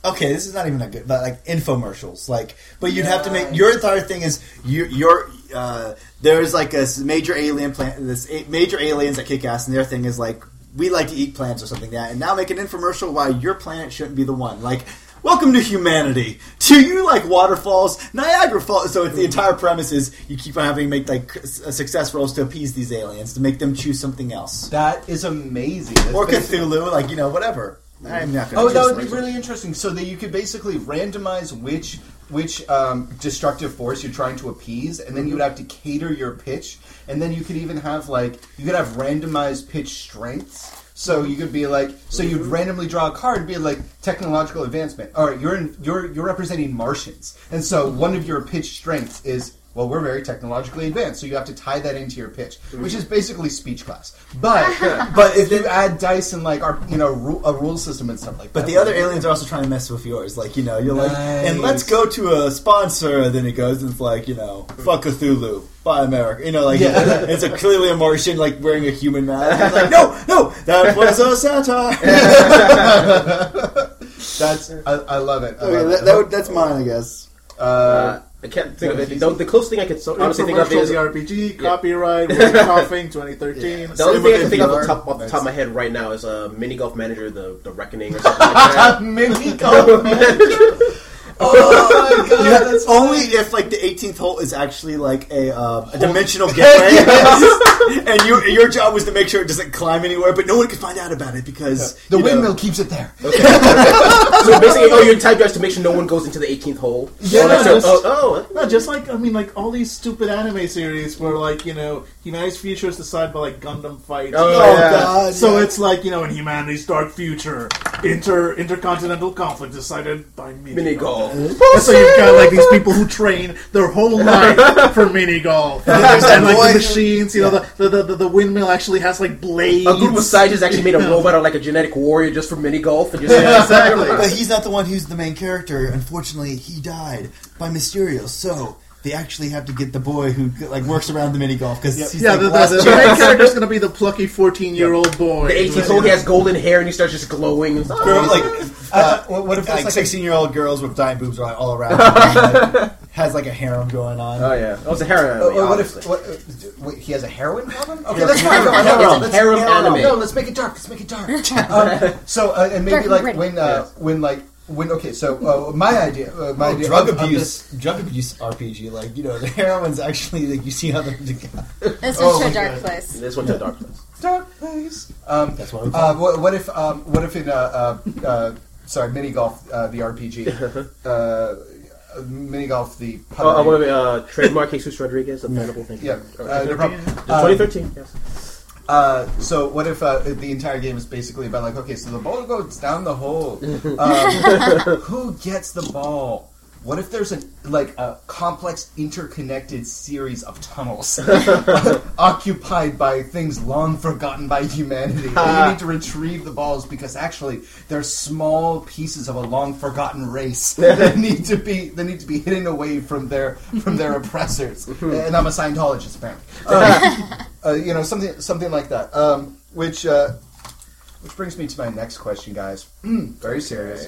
Okay, this is not even a good, but like infomercials, like. But you'd have to make your entire thing is you, your. Uh, there's like a major alien plant, this a, major aliens that kick ass, and their thing is like we like to eat plants or something like that, and now make an infomercial why your planet shouldn't be the one. Like, welcome to humanity. Do you like waterfalls? Niagara Falls. So it's the entire premise is you keep on having to make like success rolls to appease these aliens to make them choose something else, That is amazing. That's or Cthulhu, like you know whatever. I'm not going Oh, that would be really interesting. So that you could basically randomize which which um, destructive force you're trying to appease, and then you would have to cater your pitch, and then you could even have like you could have randomized pitch strengths. So you could be like, so you'd randomly draw a card and be like technological advancement. All right, you're in, you're you're representing Martians, and so one of your pitch strengths is. Well, we're very technologically advanced, so you have to tie that into your pitch, which is basically speech class. But but if you add dice and like our you know ru- a rule system and stuff like that, But the other aliens are also trying to mess with yours. Like, you know, you're like, Nice. and let's go to a sponsor. And then it goes and it's like, you know, fuck Cthulhu, buy America. You know, like, Yeah. it's a clearly a Martian, like, wearing a human mask. It's like, no, no, that was a satire. That's I, I love it. I Okay, love that, it. that would, that's mine, I guess. Uh, I can't think of it. The, the closest thing I could so, honestly think of is the RPG, copyright, Woody Coughing, 2013. the only thing I can think of off VR. the top, off the top of my head right now is a uh, mini golf manager, the the Reckoning or something like that. Mini golf manager. Oh my god, Yeah, that's only if like the 18th hole is actually like a, um, a dimensional gateway, and you, your job was to make sure it doesn't climb anywhere, but no one could find out about it because the you know, windmill keeps it there. so basically, oh, your entire job is to make sure no one goes into the 18th hole. Yeah, oh, that's no, so- oh, oh, No, just like I mean, like all these stupid anime series where like you know humanity's future is decided by like Gundam fights. Oh, Oh yeah. god! So yeah. it's like you know in humanity's dark future, inter intercontinental conflict decided by mini, mini golf. And so you've got like these people who train their whole life for mini golf. there's and like the machines, you know, the, the, the the windmill actually has like blades. A group of scientists actually made a robot or like a genetic warrior just for mini golf, and just Yeah, exactly. But he's not the one who's the main character. Unfortunately, he died by Mysterio. So they actually have to get the boy who like works around the mini golf because he's Yeah, like the, last the, the main character is going to be the plucky fourteen-year-old boy. the 18th hole he has golden hair and he starts just glowing. And stuff. Girl, like Uh, what what if it's like like, sixteen year old girls with giant boobs are all around. him, like, has like a harem going on. Oh yeah, that was a harem. Uh, anime, what if what, uh, wait, he has a heroin problem? Okay, Yeah, that's fine. No, harem. no, no, Harem. let's- Harem no, no, anime. No, let's make it dark. Let's make it dark. um, so uh, and maybe Dark like gritty. when uh, Yes. when like when okay, so uh, my idea, uh, my Oh, idea drug of- of abuse, this- drug abuse RPG. Like you know, the heroine's actually like you see how the This Oh went to my a dark God. place. This went to a dark place. dark place. Um, That's what uh, what, what if um, what if in uh, uh, uh, sorry mini golf uh, the RPG uh, mini golf the Oh, uh, what about uh, trademark Jesus Rodriguez, the Venable thing. yeah uh, no problem. Uh, Um, 2013. Yes. Uh, so what if uh, the entire game is basically about like okay, so the ball goes down the hole. Um, who gets the ball? What if there's a like a complex, interconnected series of tunnels occupied by things long forgotten by humanity? and you need to retrieve the balls because actually they're small pieces of a long forgotten race that need to be they need to be hidden away from their from their oppressors. and I'm a Scientologist, apparently. Um, uh, you know something something like that. Um, which uh, which brings me to my next question, guys. Very serious.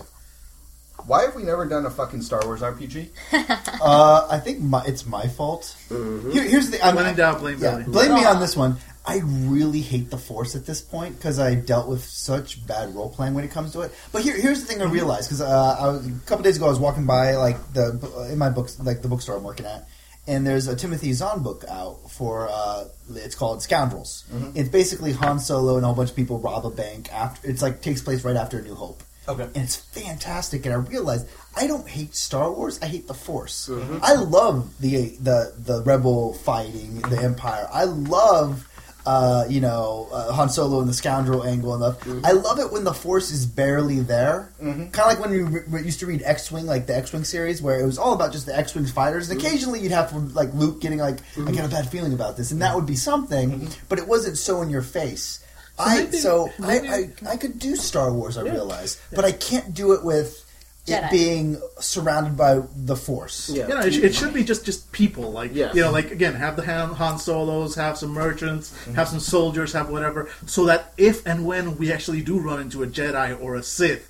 Why have we never done a fucking Star Wars RPG? Uh, I think my, it's my fault. Here, here's the. I'm When in doubt, blame Yeah, Billy. blame me on this one. I really hate the Force at this point because I dealt with such bad role playing when it comes to it. But here, here's the thing I realized because uh, a couple days ago I was walking by like the in my books like the bookstore I'm working at, and there's a Timothy Zahn book out for uh, it's called Scoundrels. It's basically Han Solo and a whole bunch of people rob a bank after. It's like takes place right after A New Hope Okay. and it's fantastic. And I realized I don't hate Star Wars; I hate the Force. Mm-hmm. I love the the the rebel fighting the mm-hmm. Empire. I love. Uh, you know, uh, Han Solo and the scoundrel angle and the. Mm-hmm. I love it when the Force is barely there. Kind of like when we re- used to read X Wing, like the X Wing series, where it was all about just the X Wing fighters, and occasionally you'd have like Luke getting like, "I got a bad feeling about this," and that would be something, but it wasn't so in your face. I maybe- so maybe- I, I I could do Star Wars. I realize, but I can't do it with it being surrounded by the Force. Yeah. You know, it, it should be just just people. Like Yes. you know, like again, have the Han, Han Solos, have some merchants, Mm-hmm. have some soldiers, have whatever, so that if and when we actually do run into a Jedi or a Sith,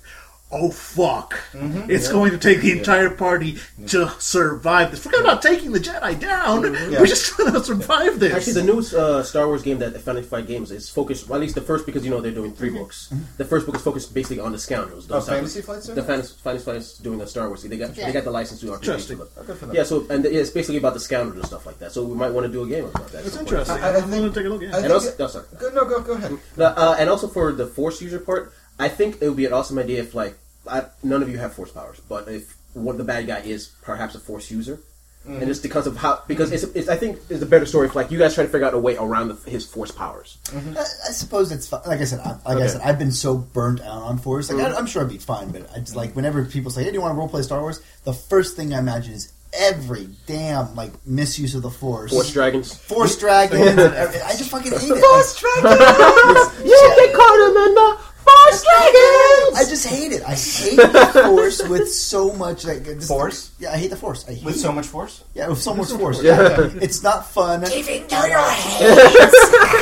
oh fuck, mm-hmm. it's going to take the entire party to survive this. Forget about taking the Jedi down. Mm-hmm. We're just trying to survive this. Actually, the new uh, Star Wars game that Fantasy Flight Games is focused, well, at least the first, because you know they're doing 3 mm-hmm. books. The first book is focused basically on the scoundrels. Oh, Those type Fantasy Flight's doing The that? Fantasy, Fantasy Flight's doing a Star Wars. They got Yeah. they got the license to do RPG. Interesting. but- good. Yeah, so and yeah, it's basically about the scoundrels and stuff like that. So we might want to do a game about that. at It's interesting. I- I I, think- going to take a look at I it. And also, think- oh, sorry. Go, no, go, go ahead. Mm, no, uh, and also for the force user part, I think it would be an awesome idea if like I, none of you have force powers, but if what the bad guy is perhaps a force user, and mm-hmm. just because of how because it's, it's I think it's a better story if like you guys try to figure out a way around the, his force powers. Mm-hmm. I, I suppose it's. Like I said, I, like I Okay. said, I've been so burnt out on Force. Like I, I'm sure I'd be fine, but I just like whenever people say, "Hey, do you want to roleplay Star Wars?" The first thing I imagine is every damn like misuse of the Force. Force dragons. Force dragons. I just fucking hate it. Force dragons. You can call them in the force dragons. I just hate it. I hate the Force with so much like just, Force? Yeah, I hate the Force. I hate With it. so much force? Yeah, with so much force. Yeah. it's not fun. Giving to your hands.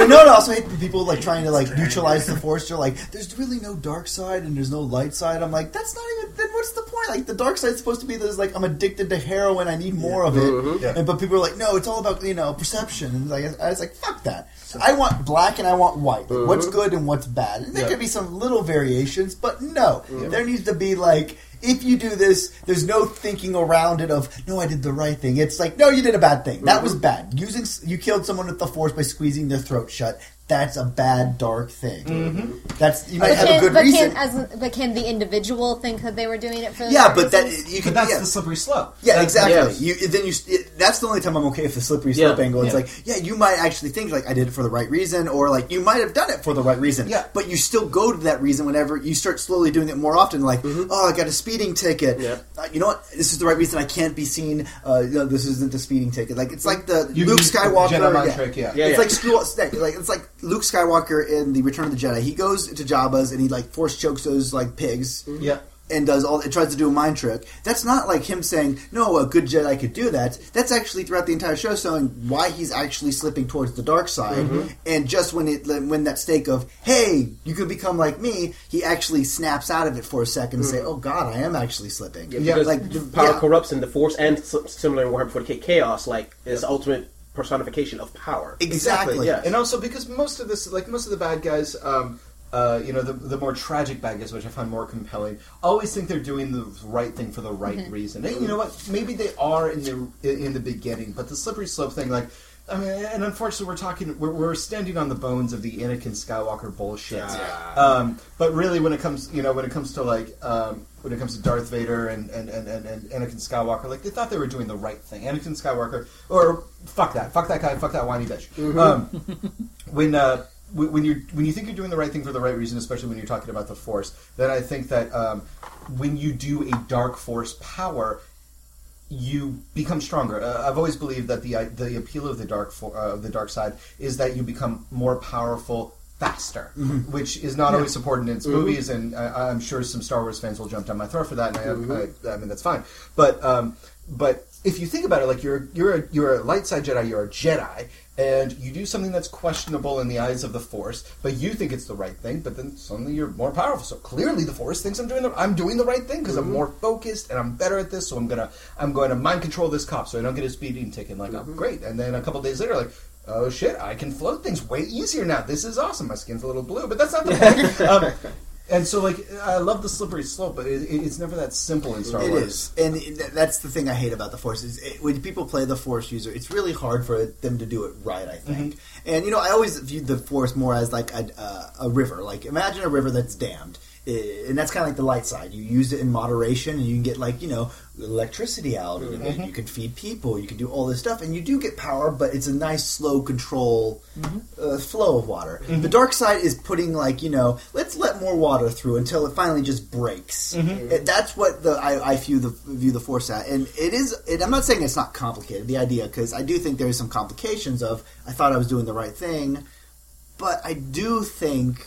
no, no. I also hate when people like trying to like neutralize the force. They're like, "There's really no dark side and there's no light side." I'm like, "That's not even. Then what's the point? Like, the dark side's supposed to be this like I'm addicted to heroin. I need more of it. Yeah. And, but people are like, "No, it's all about you know perception." And like, I was like, "Fuck that." I want black and I want white. Like, What's mm-hmm. good and what's bad. And there Yeah. could be some little variations, but no, there needs to be like if you do this, there's no thinking around it of no, I did the right thing. It's like no, you did a bad thing. That mm-hmm. was bad. Using you killed someone with the force by squeezing their throat shut. That's a bad dark thing. That's you might But have can, a good but, reason. can, as, but can the individual think that they were doing it for the yeah, right but that reasons? you But that's yeah. the slippery slope. Yeah, That- exactly. yes. You then you. It, that's the only time I'm okay with the slippery slope Yeah, angle. It's yeah. like, yeah, you might actually think like I did it for the right reason, or like you might have done it for the right reason. Yeah. But you still go to that reason whenever you start slowly doing it more often. Like, oh, I got a speeding ticket. Yeah. Uh, you know what? This is the right reason. I can't be seen. Uh, you know, this isn't a speeding ticket. Like it's like the You- Luke Skywalker. Jedi mind trick, yeah. Yeah, it's yeah. like screw up like it's like Luke Skywalker in the Return of the Jedi. He goes to Jabba's and he like force chokes those like pigs mm-hmm. Yeah. and does all it tries to do a mind trick. That's not like him saying, "No, a good Jedi could do that." That's actually throughout the entire show showing why he's actually slipping towards the dark side. Mm-hmm. And just when it when that stake of, "Hey, you can become like me," he actually snaps out of it for a second and say, mm-hmm. "Oh God, I am actually slipping." Yeah, because like the power yeah. corrupts and the force, and s- similar in Warhammer 40k, chaos like is the ultimate personification of power. Exactly. Yeah. And also because most of this, like most of the bad guys, um, uh, you know, the, the more tragic bad guys, which I find more compelling, always think they're doing the right thing for the right reason. And you know what? Maybe they are in the in the beginning, but the slippery slope thing, like. I mean, and unfortunately, we're talking. We're, we're standing on the bones of the Anakin Skywalker bullshit. Um, but really, when it comes, you know, when it comes to like, um, when it comes to Darth Vader and, and, and, and, and Anakin Skywalker, like they thought they were doing the right thing. Anakin Skywalker, or fuck that, fuck that guy, fuck that whiny bitch. Um, when uh, when you when you think you're doing the right thing for the right reason, especially when you're talking about the Force, then I think that um, when you do a dark Force power, you become stronger. Uh, I've always believed that the the appeal of the dark for, uh, of the dark side is that you become more powerful faster, which is not always supported in its movies, and I, I'm sure some Star Wars fans will jump down my throat for that, and I, I, I mean that's fine. But um, but if you think about it, like you're you're a, you're a light side Jedi, you're a Jedi, and you do something that's questionable in the eyes of the Force, but you think it's the right thing, but then suddenly you're more powerful. So clearly, the Force thinks I'm doing the I'm doing the right thing because I'm more focused and I'm better at this. So I'm gonna I'm going to mind control this cop so I don't get a speeding ticket. Like oh, great, and then a couple days later, like. Oh shit! I can float things way easier now. This is awesome. My skin's a little blue, but that's not the point. um, and so, like, I love the slippery slope, but it, it- it's never that simple in Star It Wars. is, and it- that's the thing I hate about the Force is it, when people play the Force user, it's really hard for them to do it right. I think, and you know, I always viewed the Force more as like a, uh, a river. Like, imagine a river that's dammed, Eh, and that's kind of like the light side. You use it in moderation, and you can get like you know electricity out of it. You mm-hmm. can feed people. You can do all this stuff, and you do get power, but it's a nice, slow control mm-hmm. uh, flow of water. Mm-hmm. The dark side is putting like you know, let's let more water through until it finally just breaks. It- that's what the I, I view the view the force at, and it is. It, I'm not saying it's not complicated. The idea, because I do think there is some complications of I thought I was doing the right thing, but I do think.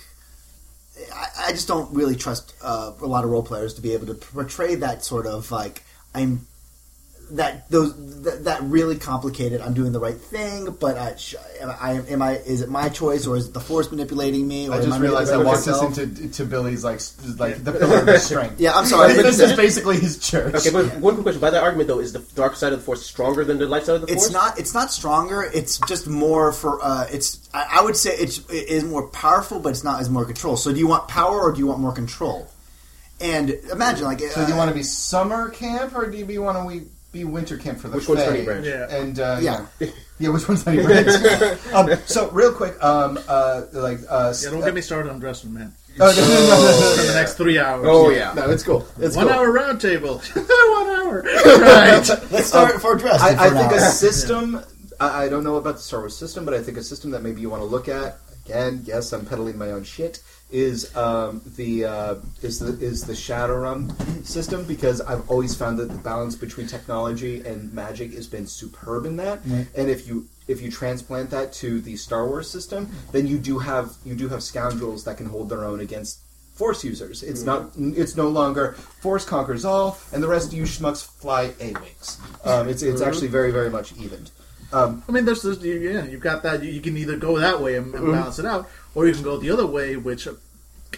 I, I just don't really trust uh, a lot of role players to be able to portray that sort of like I'm that those that, that really complicated. I'm doing the right thing, but I, sh- am I am I is it my choice or is it the force manipulating me? Or I am just realized I walked us myself? into to Billy's like like the pillar of his strength. Yeah, I'm sorry. this is basically his church. Okay, but one quick question. By that argument, though, is the dark side of the force stronger than the light side of the force? It's not. It's not stronger. It's just more for. Uh, it's. I, I would say it's it is more powerful, but it's not as more control. So, do you want power or do you want more control? And imagine, like, So do you want to be summer camp or do you want to we be winter camp for the Which one's Fae? Honey Branch? Yeah. And uh, Yeah. yeah, yeah, which one's Honey Branch? um, so real quick, um, uh, like uh, Yeah, don't get me started on dressing, man. Oh, no, no, no, no, For the next three hours. Oh, yeah. No, it's cool. It's One cool. hour round table. One hour. Right. Let's start for dress. I, I think now. a system. I, I don't know about the Star Wars system, but I think a system that maybe you want to look at again. Yes, I'm peddling my own shit. Is um, the uh, is the is the Shadowrun system because I've always found that the balance between technology and magic has been superb in that. And if you if you transplant that to the Star Wars system, then you do have you do have scoundrels that can hold their own against Force users. It's not. It's no longer Force conquers all, and the rest of you schmucks fly a wings. Um, it's it's actually very very much evened. Um, I mean, there's this, you- yeah, you've got that. You, you can either go that way and, and balance it out, or you can go the other way, which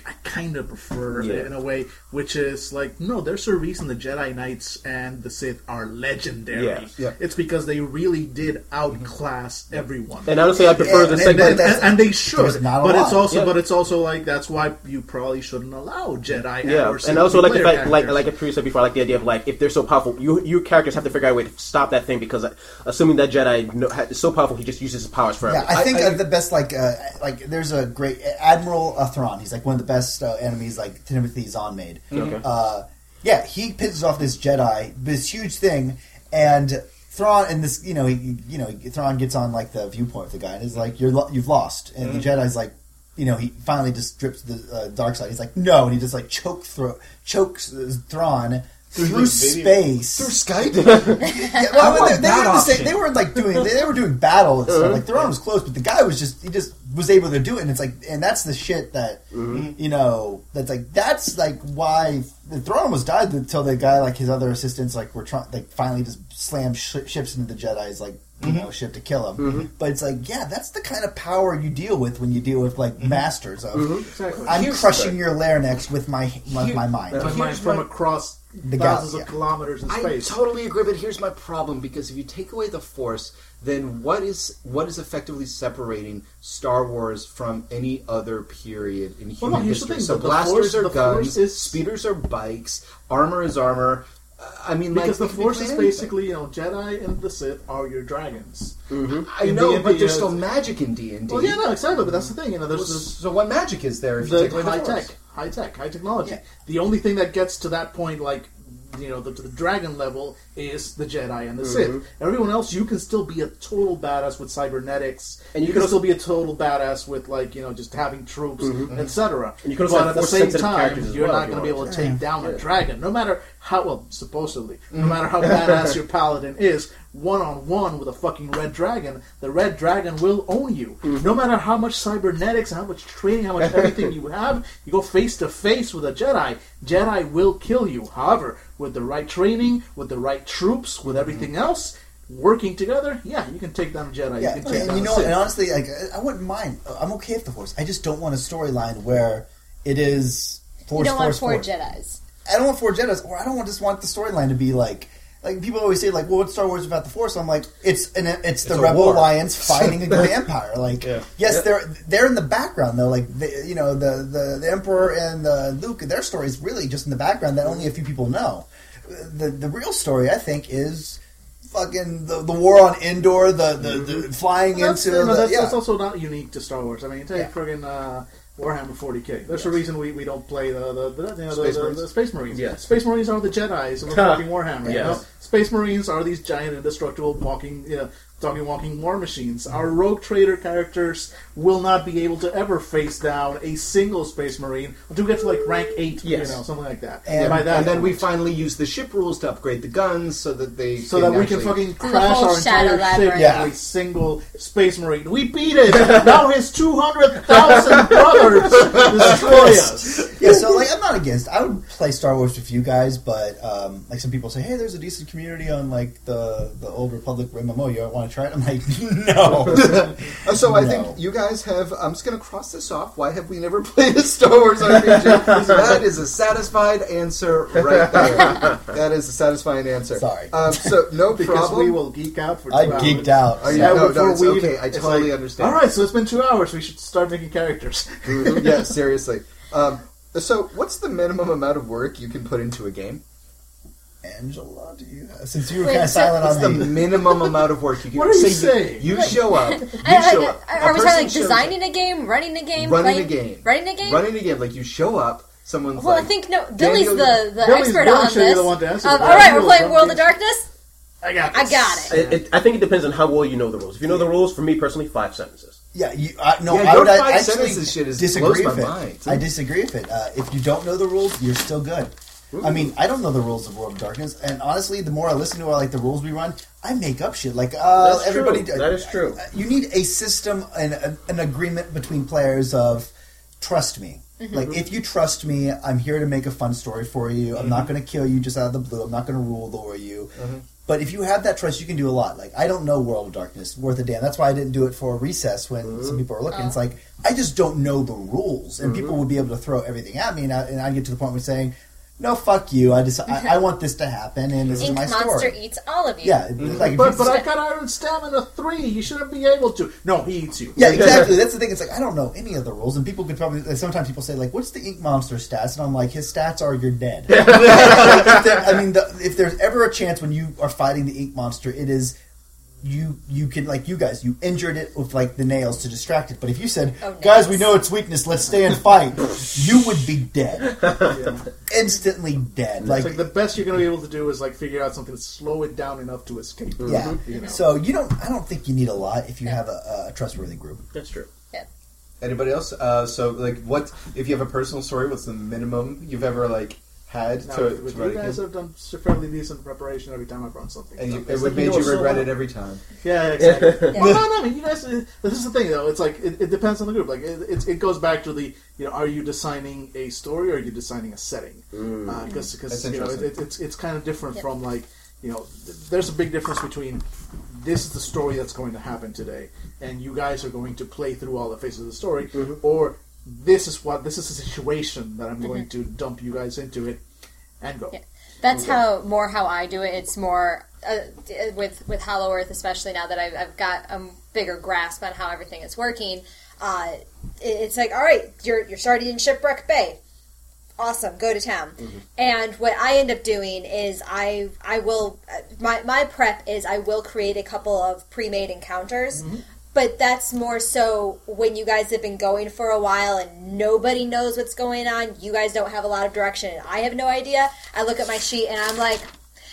I kind of prefer Yeah. in a way, which is like, no, there's a reason the Jedi Knights and the Sith are legendary. Yeah. Yeah. It's because they really did outclass everyone. And honestly, I prefer Yeah, the and- second. and, and, and they should, not a but it's also, Yeah. but it's also like that's why you probably shouldn't allow Jedi. Yeah, or and also like the single-player fact, like characters. like I previously said before, I like the idea of like if they're so powerful, you your characters have to figure out a way to stop that thing because uh, assuming that Jedi is so powerful, he just uses his powers forever. Yeah, I think I- uh, the best like uh, like there's a great Admiral Thrawn. He's like one of the best uh, enemies like Timothy Zahn made. Okay. Uh, yeah, he pisses off this Jedi, this huge thing, and Thrawn and this you know he, you know Thrawn gets on like the viewpoint of the guy and is like you're lo- you've lost, and the Jedi's like. You know, he finally just drips the uh, dark side. He's like, no, and he just like choke thro- chokes uh, Thrawn through, the space. through Skype. Yeah, well, they, they, were the same, they were like doing they, they were doing battle and stuff. Like Thrawn was close, but the guy was just he just was able to do it. And it's like, and that's the shit that Uh-huh. you know. That's like that's like why the Thrawn almost died until the guy like his other assistants like were trying like finally just slammed sh- ships into the Jedi's like you Mm-hmm. know ship to kill him. But it's like yeah, that's the kind of power you deal with when you deal with like Mm-hmm. masters of. Exactly. I'm Here's crushing the- your larynx with my with Here- my mind. My Here's mind from my- across The thousands gal- of yeah. kilometers in I space. totally agree, but here's my problem because if you take away the Force, then what is what is effectively separating Star Wars from any other period in Well, human no, here's the history? thing, So the- the blasters Force- are guns, is- speeders are bikes, armor is armor. Uh, I mean, Because like, the Force is basically, you know, Jedi and the Sith are your dragons. I know, D&D, but there's still magic in D and D. Well, yeah, no, exactly. But that's the thing, you know, there's this So what magic is there if you take away the high Force? tech, high tech, high technology. Yeah. The only thing that gets to that point, like you know, the, the dragon level, is the Jedi and the Mm-hmm. Sith. Everyone else, you can still be a total badass with cybernetics, And and you you can can also be a total badass with like you know just having troops, etc. And you can also but have at the same time, you're well not going to be able to take down a dragon, no matter how well supposedly, no matter how badass your paladin is. One on one with a fucking red dragon, the red dragon will own you. Mm. No matter how much cybernetics, how much training, how much everything you have, you go face to face with a Jedi. Jedi will kill you. However, with the right training, with the right troops, with everything mm. else, working together, yeah, you can take down a Jedi. Yeah, you can take and down you a know, Sith. and honestly, like I wouldn't mind. I'm okay with the Force. I just don't want a storyline where it is You Force, don't want four Force. Jedis. I don't want four Jedi's, or I don't want just want the storyline to be like. Like people always say, like, "Well, what's Star Wars about the Force?" I'm like, "It's an, it's the Rebel war. Alliance fighting a good empire." Like, Yeah. yes, Yeah. they're they're in the background though. Like, the, you know, the, the the Emperor and the Luke, their story is really just in the background that only a few people know. The the real story, I think, is fucking the, the war on Endor, the the, the flying that's, into you know, the, that's, yeah. that's also not unique to Star Wars. I mean, take Yeah. friggin' uh, Warhammer 40k. There's a reason we, we don't play the the, the, you know, Space the, the, Marines. the Space Marines. Yes. Space Marines are the Jedi's of the fucking Warhammer. You know? Space Marines are these giant indestructible walking, you know, talking walking war machines. Our rogue trader characters will not be able to ever face down a single Space Marine until we get to like rank eight, Yes. you know, something like that. And- by that and then we finally use the ship rules to upgrade the guns so that they so that we can fucking crash our entire ship Labyrinth. Yeah. with a single space marine. We beat it. now his two hundred thousand brothers destroy us. yeah, so like I'm not against. I would play Star Wars with you guys, but um, like some people say, hey, there's a decent community on like the the old Republic MMO. You want to try it? I'm like, no. So I No. think you guys have. I'm just going to cross this off. Why have we never played a Star Wars RPG? that is a satisfied answer right there. that is a satisfying answer. Sorry. Um, so no because problem. we will geek out for two I hours. geeked out. Are you- Yeah, no, before no, it's we okay. I totally like, understand. All right, so it's been two hours. We should start making characters. Mhm, yeah, seriously. Um, so, what's the minimum amount of work you can put into a game? Angela, do you? Since you were Wait, kind of so- silent What's the on the. minimum amount of work you can? What are you saying? You, show up. You I- I- show up. I- A are we person talking like shows designing a game, running a game, Running playing- a game. running a game? Running a game, like you show up. Someone's like. well, like, I think no. Billy's Daniel- the, the Billy's- expert Billy on should be this. the one to answer Um, the all right, we're playing World of Darkness. I got. I got it. It, it, I think it depends on how well you know the rules. If you know the rules, for me personally, five sentences. Yeah, you, I, no, Yeah, I your would five actually sentences shit is- disagree blows my with it. mind. I disagree with it. Uh, if you don't know the rules, you're still good. I mean, I don't know the rules of World of Darkness, and honestly, the more I listen to like the rules we run, I make up shit. Like uh, That's everybody, true. That is true. You need a system and an, an agreement between players of trust me. Mm-hmm. Like if you trust me, I'm here to make a fun story for you. I'm not mm-hmm. going to kill you just out of the blue. I'm not going to rule over you. Mm-hmm. But if you have that trust, you can do a lot. Like I don't know World of Darkness worth a damn. That's why I didn't do it for Recess when some people were looking. It's oh. like I just don't know the rules, and people would be able to throw everything at me, and I, and I'd get to the point where saying, "No, fuck you. I just I, I want this to happen, and this Ink is my story. Ink Monster story." eats all of you. Yeah, like if But you- but I got Iron Stamina three. You shouldn't be able to. No, he eats you. Yeah, exactly. That's the thing. It's like I don't know any of the rules, and people could probably. Like, sometimes people say like, "What's the Ink Monster stats?" And I'm like, "His stats are you're dead." I mean, the, if there's ever a chance when you are fighting the Ink Monster, it is you. You can like you guys. You injured it with like the nails to distract it. But if you said, Oh, "Guys, we know its weakness. Let's stay and fight," you would be dead, Yeah. instantly dead. Like, like the best you're going to be able to do is like figure out something to slow it down enough to escape. yeah. You know. So you don't. I don't think you need a lot if you have a, a trustworthy group. That's true. yeah Anybody else? Uh, so, like, what if you have a personal story? What's the minimum you've ever like had Now, to, with to you guys have done fairly decent preparation every time I've run something. And you, it would like, made know you regret well. it every time. Yeah, exactly. Yeah. Well, no, no, I mean, you guys. uh, This is the thing, though. It's like it, it depends on the group. Like it, it, it goes back to the you know, are you designing a story or are you designing a setting? Because That's you know, it, it, it's it's kind of different Yep. from like you know, th- there's a big difference between this is the story that's going to happen today, and you guys are going to play through all the phases of the story, or this is what this is a situation that I'm going to dump you guys into it and go. Yeah. That's how more how I do it. It's more uh, with with Hollow Earth, especially now that I've, I've got a bigger grasp on how everything is working. Uh, it's like, all right, you're you're starting in Shipwreck Bay. Awesome, go to town. And what I end up doing is I I will uh, my my prep is I will create a couple of pre-made encounters. But that's more so when you guys have been going for a while and nobody knows what's going on. You guys don't have a lot of direction, and I have no idea. I look at my sheet and I'm like,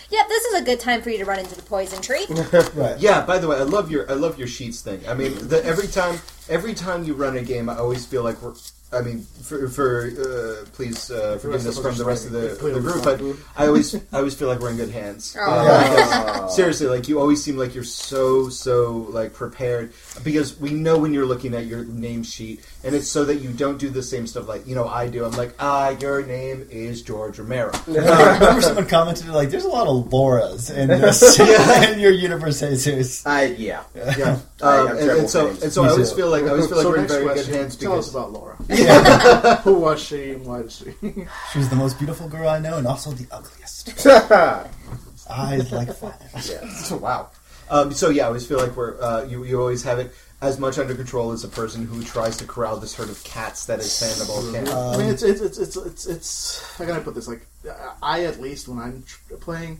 "Yep, this is a good time for you to run into the poison tree." Right. Yeah. By the way, I love your I love your sheets thing. I mean, the, every time every time you run a game, I always feel like we're. I mean, for, for uh, please uh, forgive this us from the rest of the, the group, but I always I always feel like we're in good hands. Oh. Uh, because, seriously, like you always seem like you're so so like prepared because we know when you're looking at your name sheet, and it's so that you don't do the same stuff like you know I do. I'm like, ah, your name is George Romero. I remember someone commented like, "There's a lot of Lauras in this in your universe, Jesus." I yeah. Yeah, I um, have and, and so and so Me I always feel like I always feel like so we're in very question, good hands tell us because about Laura. Yeah. Who was she and why is she? She was the most beautiful girl I know, and also the ugliest. Eyes like fire. wow. Um, so yeah, I always feel like we're uh, you. You always have it as much under control as a person who tries to corral this herd of cats that is Sandoval Cat. I mean, um, it's it's it's it's it's, it's how can I put this? Like, I at least when I'm tr- playing,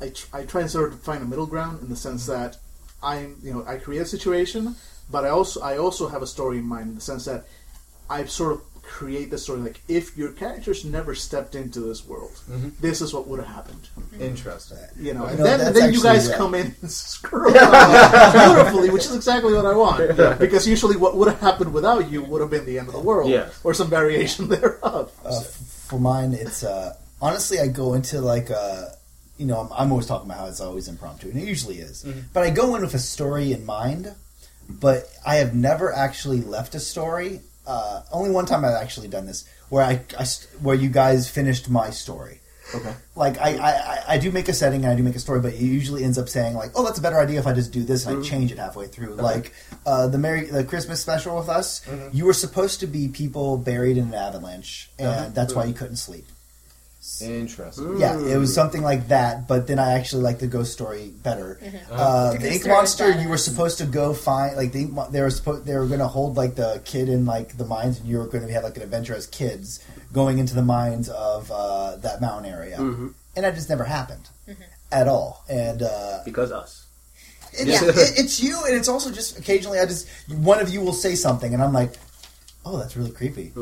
I tr- I try and sort of find a middle ground in the sense that I'm you know I create a situation, but I also I also have a story in mind in the sense that I've sort of create the story like if your characters never stepped into this world, this is what would have happened. Interesting. You know, and know, then, then you guys right. come in and screw it up beautifully, which is exactly what I want. Because usually, what would have happened without you would have been the end of the world, Yeah. or some variation thereof. Uh, for mine, it's uh, honestly I go into like uh, you know I'm, I'm always talking about how it's always impromptu, and it usually is. But I go in with a story in mind, but I have never actually left a story uh, only one time I've actually done this where I, I where you guys finished my story. Okay. Like I, I, I- I do make a setting and I do make a story, but it usually ends up saying like, "Oh, that's a better idea if I just do this," and I change it halfway through. Like uh, the Merry the Christmas special with us, you were supposed to be people buried in an avalanche, and that's why you couldn't sleep. Interesting. Yeah, it was something like that, but then I actually like the ghost story better. Uh, the Because ink monster, you were supposed to go find like the ink they were supposed they were going to hold like the kid in like the mines, and you were going to have like an adventure as kids going into the mines of uh, that mountain area, and that just never happened at all. And uh, Because us. it's, Yeah. it, it's you, and it's also just occasionally I just one of you will say something, and I'm like, oh, that's really creepy.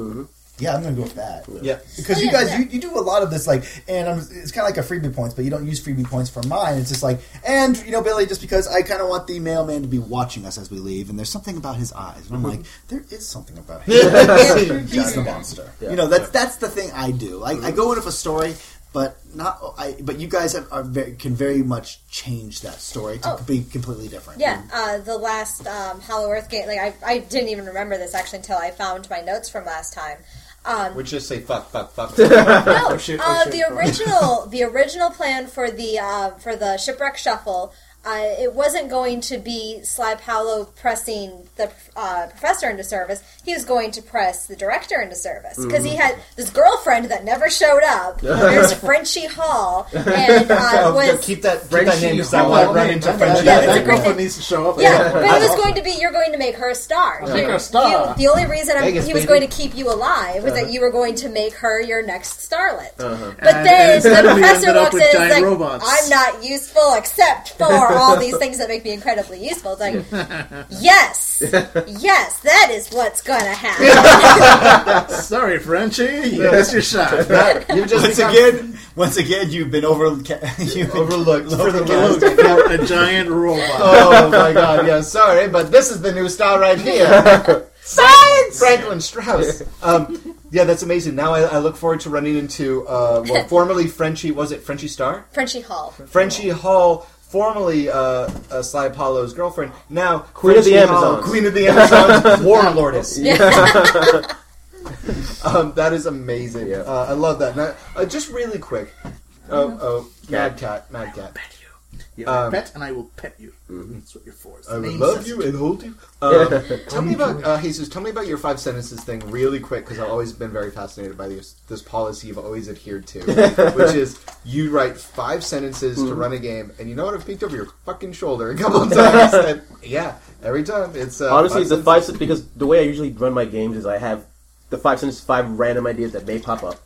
Yeah, I'm going to go with that. Yeah. Because Oh, you guys, yeah. you, you do a lot of this, like, and I'm, it's kind of like a freebie points, but you don't use freebie points for mine. It's just like, and you know, Billy, just because I kind of want the mailman to be watching us as we leave, and there's something about his eyes, and I'm like, there is something about him. He's the monster. You know, that's that's the thing I do. I, I go in with a story, but not. I but you guys have, are very, can very much change that story to Oh. be completely different. Yeah, uh, the last um, Hollow Earth game, like I, I didn't even remember this actually until I found my notes from last time. Um, Which just say fuck, fuck, fuck. fuck. no, shit, uh, oh, shit. the original, the original plan for the uh, for the shipwreck shuffle, uh, it wasn't going to be Sly Paolo pressing the uh, professor into service. He was going to press the director into service because he had this girlfriend that never showed up. There's Frenchie Hall, and uh, Oh, was keep that, keep that Frenchie name because I Hall. want to run into Yeah, Frenchie. Yeah, it's that girlfriend needs to show up. Yeah, but it was going to be you're going to make her a star. Make You- her a star. you- the only reason I'm, Vegas, he was baby. going to keep you alive was that you were going to make her your next starlet. But And- then and the professor walks in and is like, robots. "I'm not useful except for all these things that make me incredibly useful." It's like, yes, yes, that is what's going to happen. Sorry, Frenchie. You missed your shot. You just Once become- again, once again, you've been over you've been Overlooked for the last. A giant robot. Oh my god, yeah, sorry, but this is the new star right here. Science! Franklin Strauss. Um, yeah, that's amazing. Now I, I look forward to running into, uh, well, formerly Frenchie, was it Frenchie Star? Frenchie Hall. Frenchie Hall, formerly uh, uh, Sly Apollo's girlfriend, now Queen of the Frenchie Hall, Amazons. Queen of the Amazons, Warlordess. Um, that is amazing. Yeah. Uh, I love that. Now, uh, just really quick. Oh, oh, Mad Cat, Mad Cat. You're Um, a pet, and I will pet you. That's what you're for. I name love you and hold you. Um, tell me about uh, Jesus. Tell me about your five sentences thing, really quick, because I've always been very fascinated by this this policy you've always adhered to, which is you write five sentences to run a game, and you know what? I've peeked over your fucking shoulder a couple of times. and, yeah, every time it's uh, Honestly, the sentences. five because the way I usually run my games is I have the five sentences, five random ideas that may pop up.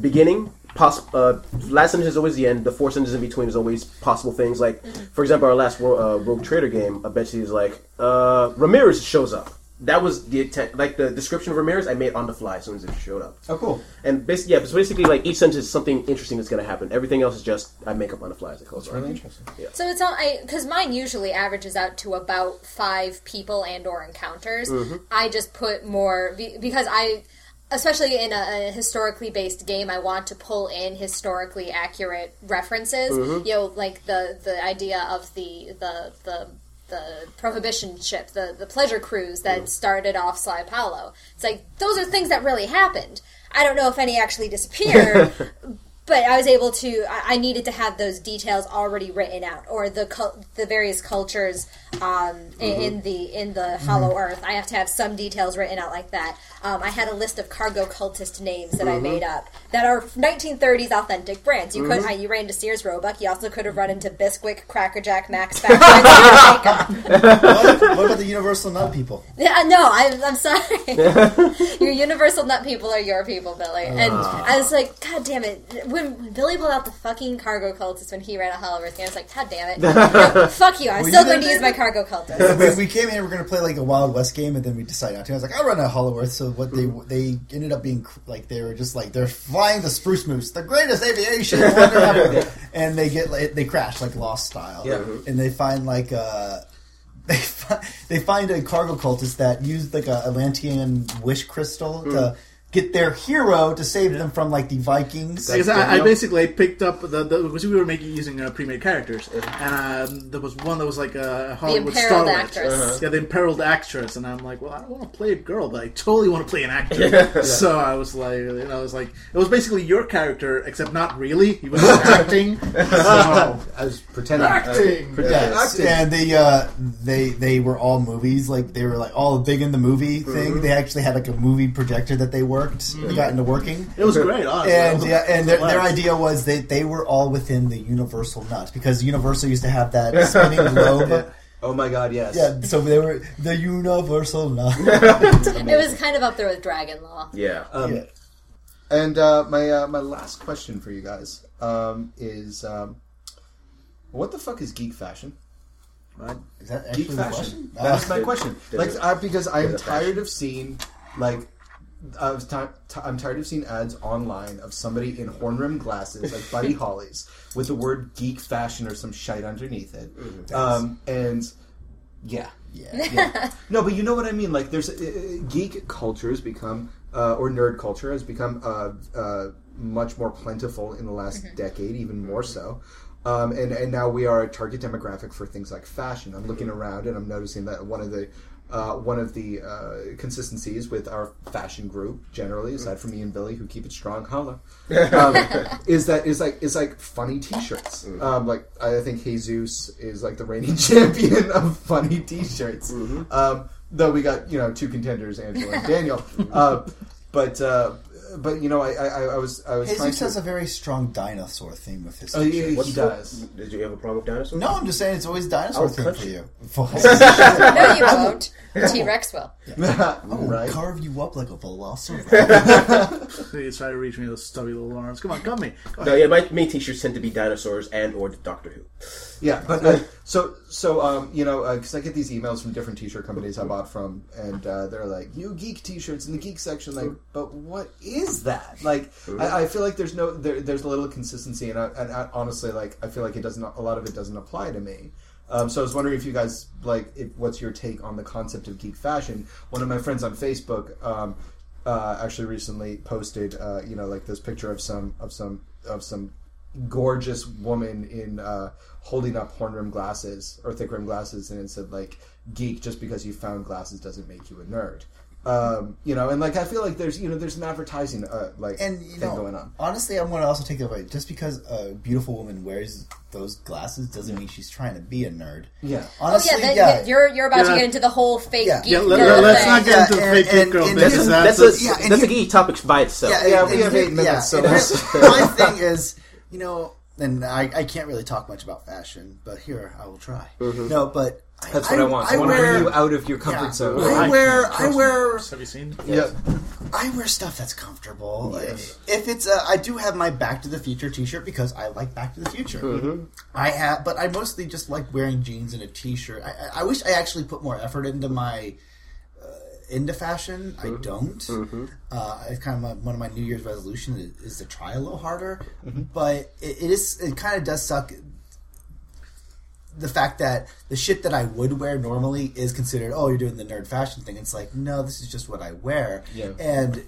Beginning, poss- uh, last sentence is always the end. The four sentences in between is always possible things. Like, for example, our last Ro- uh, Rogue Trader game, I bet you is like uh, Ramirez shows up. That was the intent. Like the description of Ramirez, I made on the fly as soon as it showed up. Oh, cool. And basically, yeah, it's basically like each sentence is something interesting that's going to happen. Everything else is just I make up on the fly as it goes. Really on. interesting. So it's all I because mine usually averages out to about five people and or encounters. I just put more because I, especially in a, a historically based game, I want to pull in historically accurate references. Mm-hmm. You know, like the the idea of the the the. The prohibition ship, the the pleasure cruise that mm-hmm. started off Sly Paulo. It's like those are things that really happened. I don't know if any actually disappeared, but I was able to. I, needed to have those details already written out, or the the various cultures um, in, mm-hmm. in the in the Hollow Earth. I have to have some details written out like that. Um, I had a list of cargo cultist names that I mm-hmm. made up that are 1930s authentic brands. You could I, you ran into Sears Roebuck. You also could have run into Bisquick, Crackerjack, Max Factor, and what, what about the Universal Nut people? Yeah, no, I'm, I'm sorry. your universal nut people are your people, Billy. Ah. And I was like, God damn it. When, when Billy pulled out the fucking cargo cultist when he ran a Hollow Earth game, I was like, God damn it. No, fuck you. I'm Were still you going to use my cargo cultist. we, we came here. We're going to play like a Wild West game, and then we decided not to. I was like, I'll run a Hollow Earth. So what they hmm. they ended up being like they were just like they're flying the spruce moose, the greatest aviation ever, and they get like, they crash like Lost style. Yeah. Mm-hmm. and they find like uh they fi- they find a cargo cultist that used like a Atlantean wish crystal to hmm. Get their hero to save them from like the Vikings. Because I, I basically picked up the, the because we were making using uh, pre-made characters, and um, there was one that was like a Hollywood imperiled starlet. actress. Uh-huh. Yeah, the imperiled actress, and I'm like, well, I don't want to play a girl, but I totally want to play an actor. So I was like, you know, I was like, it was basically your character, except not really. He was acting. So, I was pretending. acting. Yes, Acting. and they uh, they they were all movies. Like they were like all big in the movie thing. They actually had like a movie projector that they worked. They got into working. It was great, honestly. And was yeah, and their, it was a their idea was that they were all within the Universal nut because Universal used to have that spinning globe. Oh my god, yes. Yeah, so they were the Universal nut. It was kind of up there with Dragon Law. Yeah. Um, Yeah. And uh, my uh, my last question for you guys um, is, um, what the fuck is geek fashion? Is that actually Geek the fashion. question? That's my question. did Like, it- because I'm tired fashion? of seeing, like, I was ti- t- I'm tired of seeing ads online of somebody in horn rimmed glasses, like Buddy Holly's, with the word geek fashion or some shite underneath it. Um, and yeah. Yeah. Yeah. no, but you know what I mean. Like, there's uh, geek culture has become, uh, or nerd culture has become uh, uh, much more plentiful in the last decade, even more so. Um, and and now we are a target demographic for things like fashion. I'm looking around and I'm noticing that one of the uh, one of the uh, consistencies with our fashion group generally, aside from me and Billy, who keep it strong, holla, um, is that is like is like funny T-shirts. Um, like I think Jesus is like the reigning champion of funny T-shirts. Um, though we got you know two contenders, Angela and Daniel. Uh, but uh, but you know I I, I was I was trying Jesus to. has a very strong dinosaur theme with his Oh, yeah, t-shirt. he What's does. Did you have a problem with dinosaurs? No, I'm just saying it's always dinosaur theme for you. you. No, you won't. T Rex will. right. Carve you up like a velociraptor. Please try to reach me with those stubby little arms. Come on, come me. Go No, yeah, my main t-shirts tend to be dinosaurs and or Doctor Who. Yeah, but uh, so so um, you know, because I get these emails from different T-shirt companies I bought from, and uh, they're like, "You geek T-shirts in the geek section." Like, but what is that? Like, I, I feel like there's no there, there's a little consistency, and, I, and I, honestly, like, I feel like it doesn't a lot of it doesn't apply to me. Um, so I was wondering if you guys like, if, what's your take on the concept of geek fashion? One of my friends on Facebook um, uh, actually recently posted, uh, you know, like this picture of some of some of some gorgeous woman in uh, holding up horn rim glasses or thick rim glasses, and it said like "geek" just because you found glasses doesn't make you a nerd. Um, you know, and like I feel like there's you know there's an advertising uh, like and you thing know, going on. honestly, I'm going to also take that away. Just because a beautiful woman wears those glasses doesn't mean she's trying to be a nerd. Yeah. Oh Honestly, yeah, that, yeah. you're you're about Yeah. to get into the whole fake Yeah. geek Yeah, let, girl us thing. not get into the Yeah, fake and- geek girl and thing. this That's a, That's, that's a, yeah, and that's a he- geeky topic by itself. Yeah, and- we have eight minutes, so and my thing is, you know, and I, I can't really talk much about fashion, but here I will try. No, but That's what I, want. I, want to bring you out of your comfort yeah, zone. I wear I wear Have you seen? yeah. I wear stuff that's comfortable. If it's a, I do have my Back to the Future T-shirt because I like Back to the Future. Mm-hmm. I have, but I mostly just like wearing jeans and a T-shirt. I, I- I wish I actually put more effort into my uh, into fashion. Mm-hmm. I don't. Uh, it's kind of my, one of my New Year's resolutions is, is to try a little harder, Mm-hmm. but it, it is it kind of does suck. The fact that the shit that I would wear normally is considered, oh, you're doing the nerd fashion thing. It's like, no, this is just what I wear. Yeah. And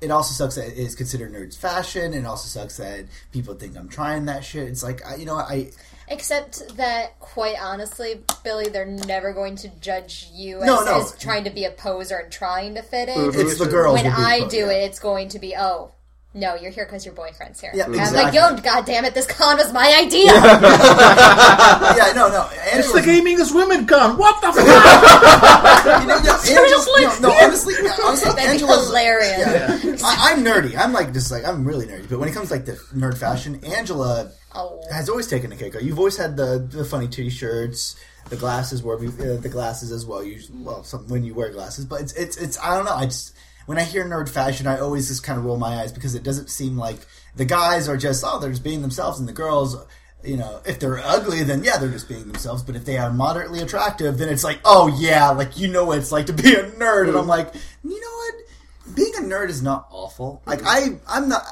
it also sucks that it's considered nerds fashion. and It also sucks that people think I'm trying that shit. It's like, I, you know, I Except that, quite honestly, Billy, they're never going to judge you as, No, no. as trying to be a poser and trying to fit in. it's the girls. When I do it, it's going to be, oh, no, you're here because your boyfriend's here. Yeah, And I'm like, yo, god damn it, this con was my idea. yeah, no, no. It's the Angela's- gaming is women con. What the fuck? You know, no, Angela's- no, no, honestly, yeah, honestly, That'd be Angela's hilarious. Yeah. I, I'm nerdy. I'm like just like I'm really nerdy. But when it comes like the nerd fashion, Angela Oh. has always taken the cake. You've always had the the funny T-shirts, the glasses, where uh, the glasses as well. Usually, well, some, when you wear glasses, but it's it's it's I don't know. I just when I hear nerd fashion, I always just kind of roll my eyes because it doesn't seem like the guys are just oh they're just being themselves, and the girls. You know, if they're ugly, then yeah, they're just being themselves. But if they are moderately attractive, then it's like, oh yeah, like you know what it's like to be a nerd. And I'm mm-hmm. like, you know what? Being a nerd is not awful. Like mm-hmm. I, I'm not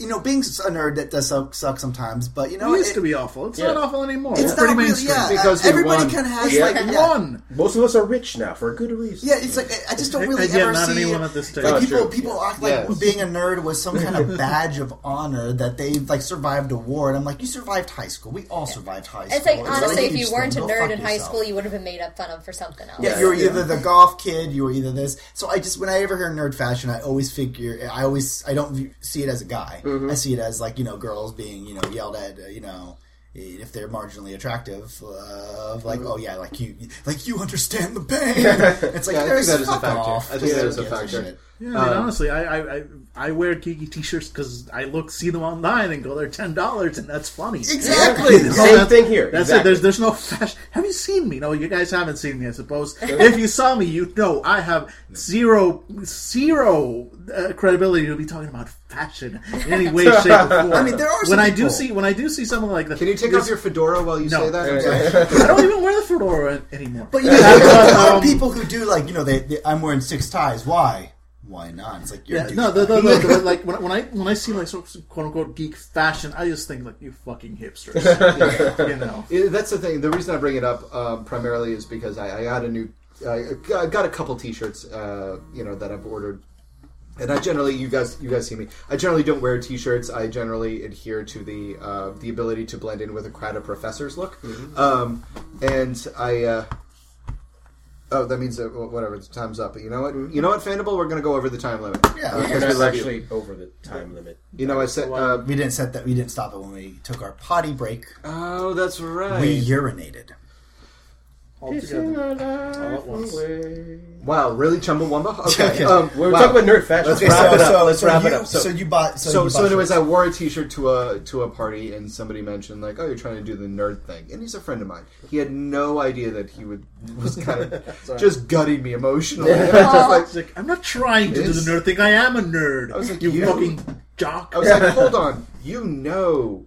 you know, being a nerd that does suck, suck sometimes, but you know, It used it- to be awful. It's Yeah. not awful anymore. It's It's, pretty not really, mainstream. yeah. Because we everybody won. kind of has Yeah. like It yeah. won. Most of us are rich now for a good reason. Yeah, it's like I- I just don't really And yet ever not see anyone at this stage. like Oh, people. true. People act like Yes. being a nerd was some kind of badge of honor that they like survived a war. And I'm like, you survived high school. We all survived high school. It's like not honestly, if you weren't a thing. Go nerd fuck in high school, you would have been made up fun of for something else. Yeah, you were either the golf kid, you were either this. So I just, when I ever hear nerd fashion, I always figure, I always, I don't see it as a guy. I see it as like you know, girls being you know yelled at, uh, you know. If they're marginally attractive, uh, of like, oh yeah, like you, like you understand the pain. it's like, Yeah, I think that is a factor. off. I think that is a factor. Shit? Yeah, I mean, honestly, I, I I I wear geeky T-shirts because I look see them online and go, they're ten dollars, and that's funny. Exactly. So Same that's- thing here. That's exactly. it. There's there's no fashion. Have you seen me? No, you guys haven't seen me. I suppose. if you saw me, you know I have zero zero uh, credibility to be talking about fashion in any way, shape, or form. I mean, there are some when I do see when I do see someone like that. Can you take off your fedora while you No. say that? I'm sorry. I don't even wear the fedora anymore. But you know, there are Um, people who do like you know, they, they I'm wearing six ties. Why? Why not? It's like you're Yeah, a no, the, douchebag. the, the, the- like when, when I when I see like sort of quote unquote geek fashion, I just think like you fucking hipsters, you know. Yeah, that's the thing. The reason I bring it up um, primarily is because I, I got a new, I I got a couple T-shirts, uh, you know, that I've ordered, and I generally, you guys, you guys see me. I generally don't wear T-shirts. I generally adhere to the uh, the ability to blend in with a crowd of professors look, um, and I. Uh, Oh, that means that whatever. The time's up. But you know what? You know what, Fandible? We're going to go over the time limit. Yeah, Uh, okay. because We're love you. actually over the time limit. You know, I said. Uh, we didn't set that. We didn't stop it when we took our potty break. oh, that's right. We urinated. All together, all at wow, really, Chumbawamba? Okay. Okay. Um, We're wow. talking about nerd fashion. Let's Okay, wrap so, it up. so, Let's so wrap you, it up. So, you bought. So, so you so bought anyways, shirts. I wore a T-shirt to a to a party, and somebody mentioned like, "Oh, you're trying to do the nerd thing," and he's a friend of mine. He had no idea that he would was kind of just gutting me emotionally. And I was just like, It's like I'm not trying to do It's- the nerd thing. I am a nerd. I was like, you, you- fucking jock. I was like, hold on, you know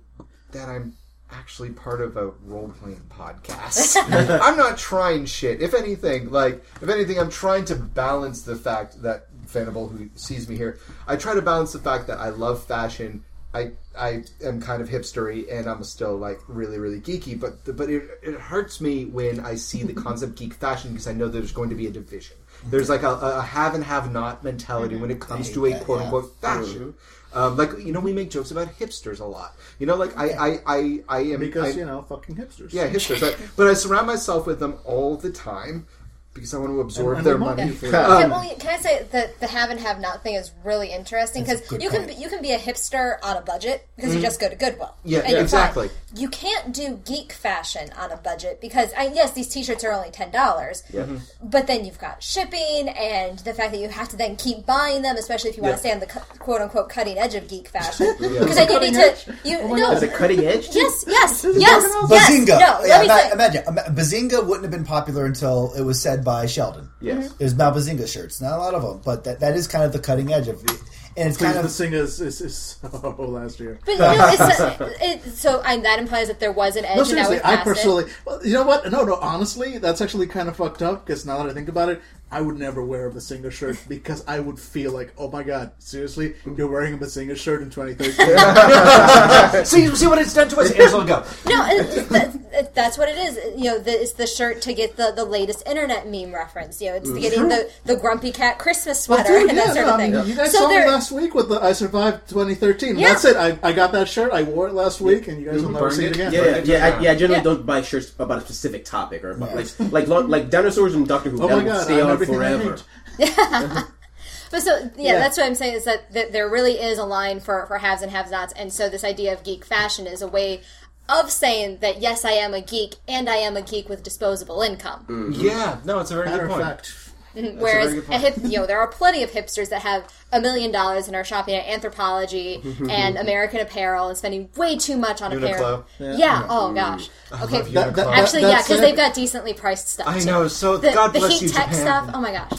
that I'm actually part of a role playing podcast. I'm not trying shit. If anything, like if anything, I'm trying to balance the fact that Fanable, who sees me here, I try to balance the fact that I love fashion. I I am kind of hipstery and I'm still like really really geeky, but but it, it hurts me when I see the concept geek fashion because I know there's going to be a division. There's like a, a have and have not mentality when it comes to a quote unquote fashion. Um, like you know, we make jokes about hipsters a lot. You know, like I I I, I am because I- you know, fucking hipsters. yeah hipsters. I, but I surround myself with them all the time because I want to absorb And- and their they money. mock you for Yeah, Um, well, can I say that the have and have not thing is really interesting because good you can point. be, you can be a hipster on a budget because you just go to Goodwill. Mm-hmm. Yeah, yeah, you're exactly. fine. You can't do geek fashion on a budget because I, yes, these T-shirts are only ten dollars, yeah. but then you've got shipping and the fact that you have to then keep buying them, especially if you want Yeah. to stay on the cu- quote unquote cutting edge of geek fashion. Because then you need to you Oh no. God. Is it cutting edge? Yes, yes, yes, yes. Bazinga. No, yeah, let me ima- say, imagine. Bazinga wouldn't have been popular until it was said by Sheldon. Yes. Mm-hmm. There's now Bazinga shirts. Not a lot of them, but that, that is kind of the cutting edge of it. And it's Please, kind the of thing is, is, is so last year. But no, it's it, so I, that implies that there was an edge. No, and now seriously, I personally, well, you know what? No, no, honestly, that's actually kind of fucked up because now that I think about it, I would never wear a Bazinga shirt because I would feel like, oh my god, seriously, mm. you're wearing a Bazinga shirt in 2013? see, see what it's done to us. Angela, go. No, it, that, that's what it is. You know, the, it's the shirt to get the, the latest internet meme reference. You know, it's getting the, the grumpy cat Christmas sweater Well, sweater dude, and yeah, that sort no, of I thing. mean, you guys so saw me last week with the I survived 2013. Yeah. That's it. I, I got that shirt. I wore it last week, and you guys will never see it it? again. Yeah, yeah, yeah, I, yeah. I generally Yeah. don't buy shirts about a specific topic or about, like like like dinosaurs and Doctor Who. Oh my god, stay I'm on everything forever. hate. But so yeah, Yeah. that's what I'm saying is that, that there really is a line for for haves and have-nots, and so this idea of geek fashion is a way of saying that yes, I am a geek, and I am a geek with disposable income. Mm-hmm. Yeah, no, it's a very Matter good point. fact, Whereas very a hip, you know, there are plenty of hipsters that have a million dollars and are shopping at Anthropologie and American Apparel and spending way too much on Uniqlo. apparel. Yeah. Oh gosh. Okay. That- that- Uniqlo. Actually, yeah, because they've got decently priced stuff. I too. know. So The, God the bless heat you, tech Japan. stuff. Oh my gosh.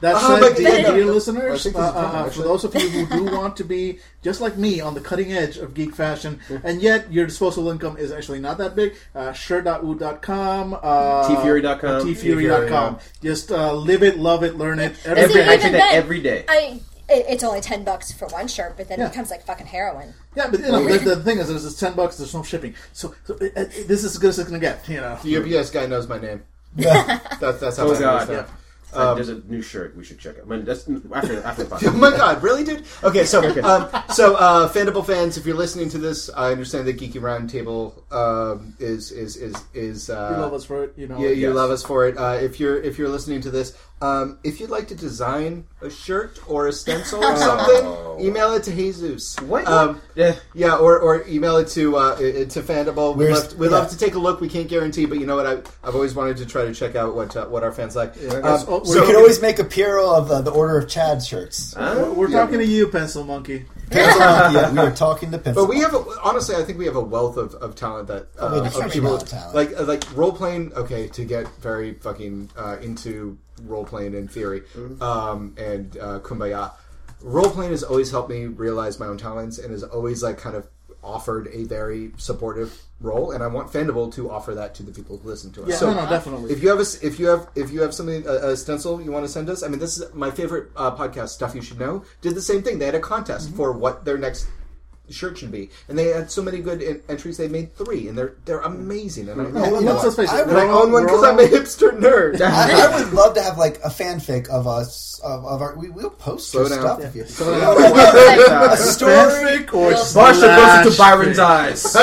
That Oh, said, but dear, yeah, dear listeners, uh, uh, uh, for those of you who do want to be just like me on the cutting edge of geek fashion, and yet your disposable income is actually not that big, uh, shirt.woot.com, uh, TeeFury.com. teefury.com. Just uh, live it, love it, learn it. Every Every See, day. actually that every day. I it's only ten bucks for one shirt, but then Yeah. it becomes like fucking heroin. Yeah, but you know, the, the thing is, there's this ten bucks. There's no shipping, so, so it, it- this is as good as it's gonna get. You know, The UPS guy knows my name. Yeah. That's that's how Oh I god, understand. yeah. Uh, there's a new shirt we should check out. I mean, that's after after the Oh my god, really, dude? Okay, so um, so uh, Fandible fans, if you're listening to this, I understand that Geeky Roundtable um, is is is is uh, you love us for it. You know, Yeah, you Yes. love us for it. Uh, if you're if you're listening to this, um, if you'd like to design a shirt or a stencil or something, email it to Jesus. What? Um, Yeah. yeah, or, or email it to uh, to Fandible. We'd, We're- love, we'd yeah. love to take a look. We can't guarantee, but you know what? I, I've always wanted to try to check out what uh, what our fans like. Yes. Um, Oh, So you can always make a Piero of uh, the Order of Chad shirts. we're, we're talking to you, Pencil Monkey. Pencil Monkey, yeah, we are talking to Pencil. But we have, a, honestly, I think we have a wealth of, of talent that uh, Oh, of people talent. like uh, like role playing. Okay, to get very fucking uh, into role playing in theory Mm-hmm. um, and uh, kumbaya. Role playing has always helped me realize my own talents and has always like kind of offered a very supportive role. And I want Fandible to offer that to the people who listen to us. Yeah, so no, no, definitely. if you have a, if you have if you have something a, a stencil you want to send us, I mean, this is my favorite uh, podcast. Stuff you should know did the same thing. They had a contest Mm-hmm. for what their next shirt should be, and they had so many good en- entries. They made three, and they're they're amazing. And I, No, you let's, let's face it. I and I own one because I'm a hipster nerd. I, I would love to have like a fanfic of us of, of our. We, we'll post Slow your down. stuff Yeah. if you. So, a story. fanfic or Barsha goes into slash Byron's fic. eyes.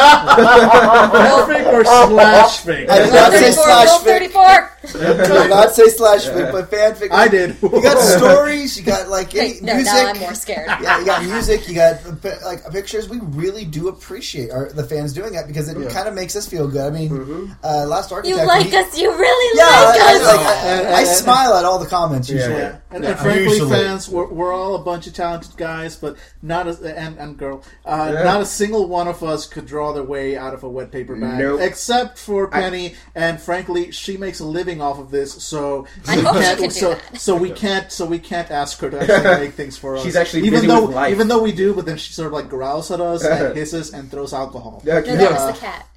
Fanfic or slash fic. I did not say 34, slash Rule fic. 34. I did not say slash fic, but fanfic. I did. You got stories. You got like any Wait, no, music. now I'm more scared. Yeah, you got music. You got like a like pictures. We really do appreciate our, the fans doing that because it kind of makes us feel good. I mean, uh, last architect. You like we- us. You really Yeah, like I, us. I, like, I, And- I smile at all the comments usually. Yeah, and, and frankly, Usually. fans, we're, we're all a bunch of talented guys, but not as and, and girl, uh, not a single one of us could draw their way out of a wet paper bag, Nope. except for Penny. and frankly, she makes a living off of this, so I we hope can't. can do so, that. so we can't. So we can't ask her to actually make things for us. She's actually even busy though with life. even though we do, but then she sort of like growls at us and hisses and throws alcohol. Yeah, no, that was the cat.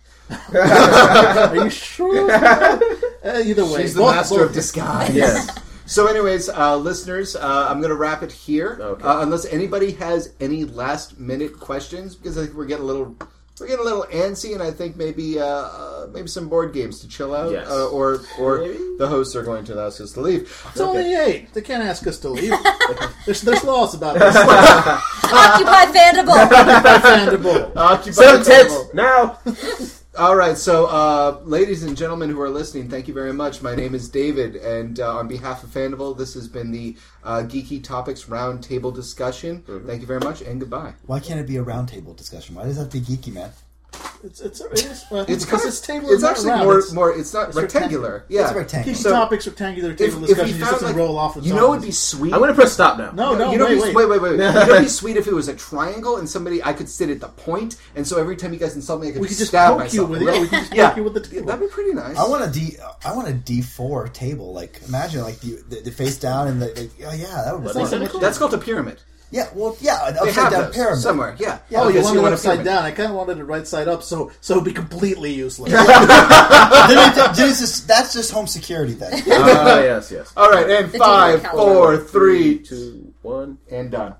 Are you sure? uh, either way, She's the both- master both- of disguise. Yes. So, anyways, uh, listeners, uh, I'm going to wrap it here. Okay. Uh, unless anybody has any last minute questions, because I think we're getting a little. We're getting a little antsy, and I think maybe uh, uh, maybe some board games to chill out, Yes. uh, or or Maybe. the hosts are going to ask us to leave. It's only eight. They can't ask us to leave. there's, there's laws about this. Occupy Fandible. Understandable. Occupy Seven the tits table. now. All right, so uh, ladies and gentlemen who are listening, thank you very much. My name is David, and uh, on behalf of Fandible, this has been the uh, Geeky Topics Roundtable discussion. Thank you very much, and goodbye. Why can't it be a roundtable discussion? Why does that have to be geeky, man? It's it's it is, uh, It's because it's table. It's actually more It's- more. It's not it's rectangular. rectangular. Yeah, It's rectangular. Geeky So, topics, rectangular If, table if we discussion. just found doesn't like, roll off the you know, it'd be sweet. I'm going to press stop now. no, no, you know, wait, wait, wait, wait, wait. you know, it'd be sweet if it was a triangle and somebody I could sit at the point, and so every time you guys insult me, I could We could just stab poke myself. you with it. Yeah, we could just Yeah. poke you with the table. That'd be pretty nice. I want a D. I want a D four table. Like imagine like the, the, the face down and the, the oh yeah that would be That's fun. like- That's called a pyramid. Yeah, well yeah an They upside have down those pyramid somewhere. Yeah. Oh, you want wanted it want upside down. I kind of wanted it right side up, so so it'd be completely useless. Then it- then it's just- that's just home security then. Ah, yes, yes. All right, and The five, demon four, three, Two, one. and done.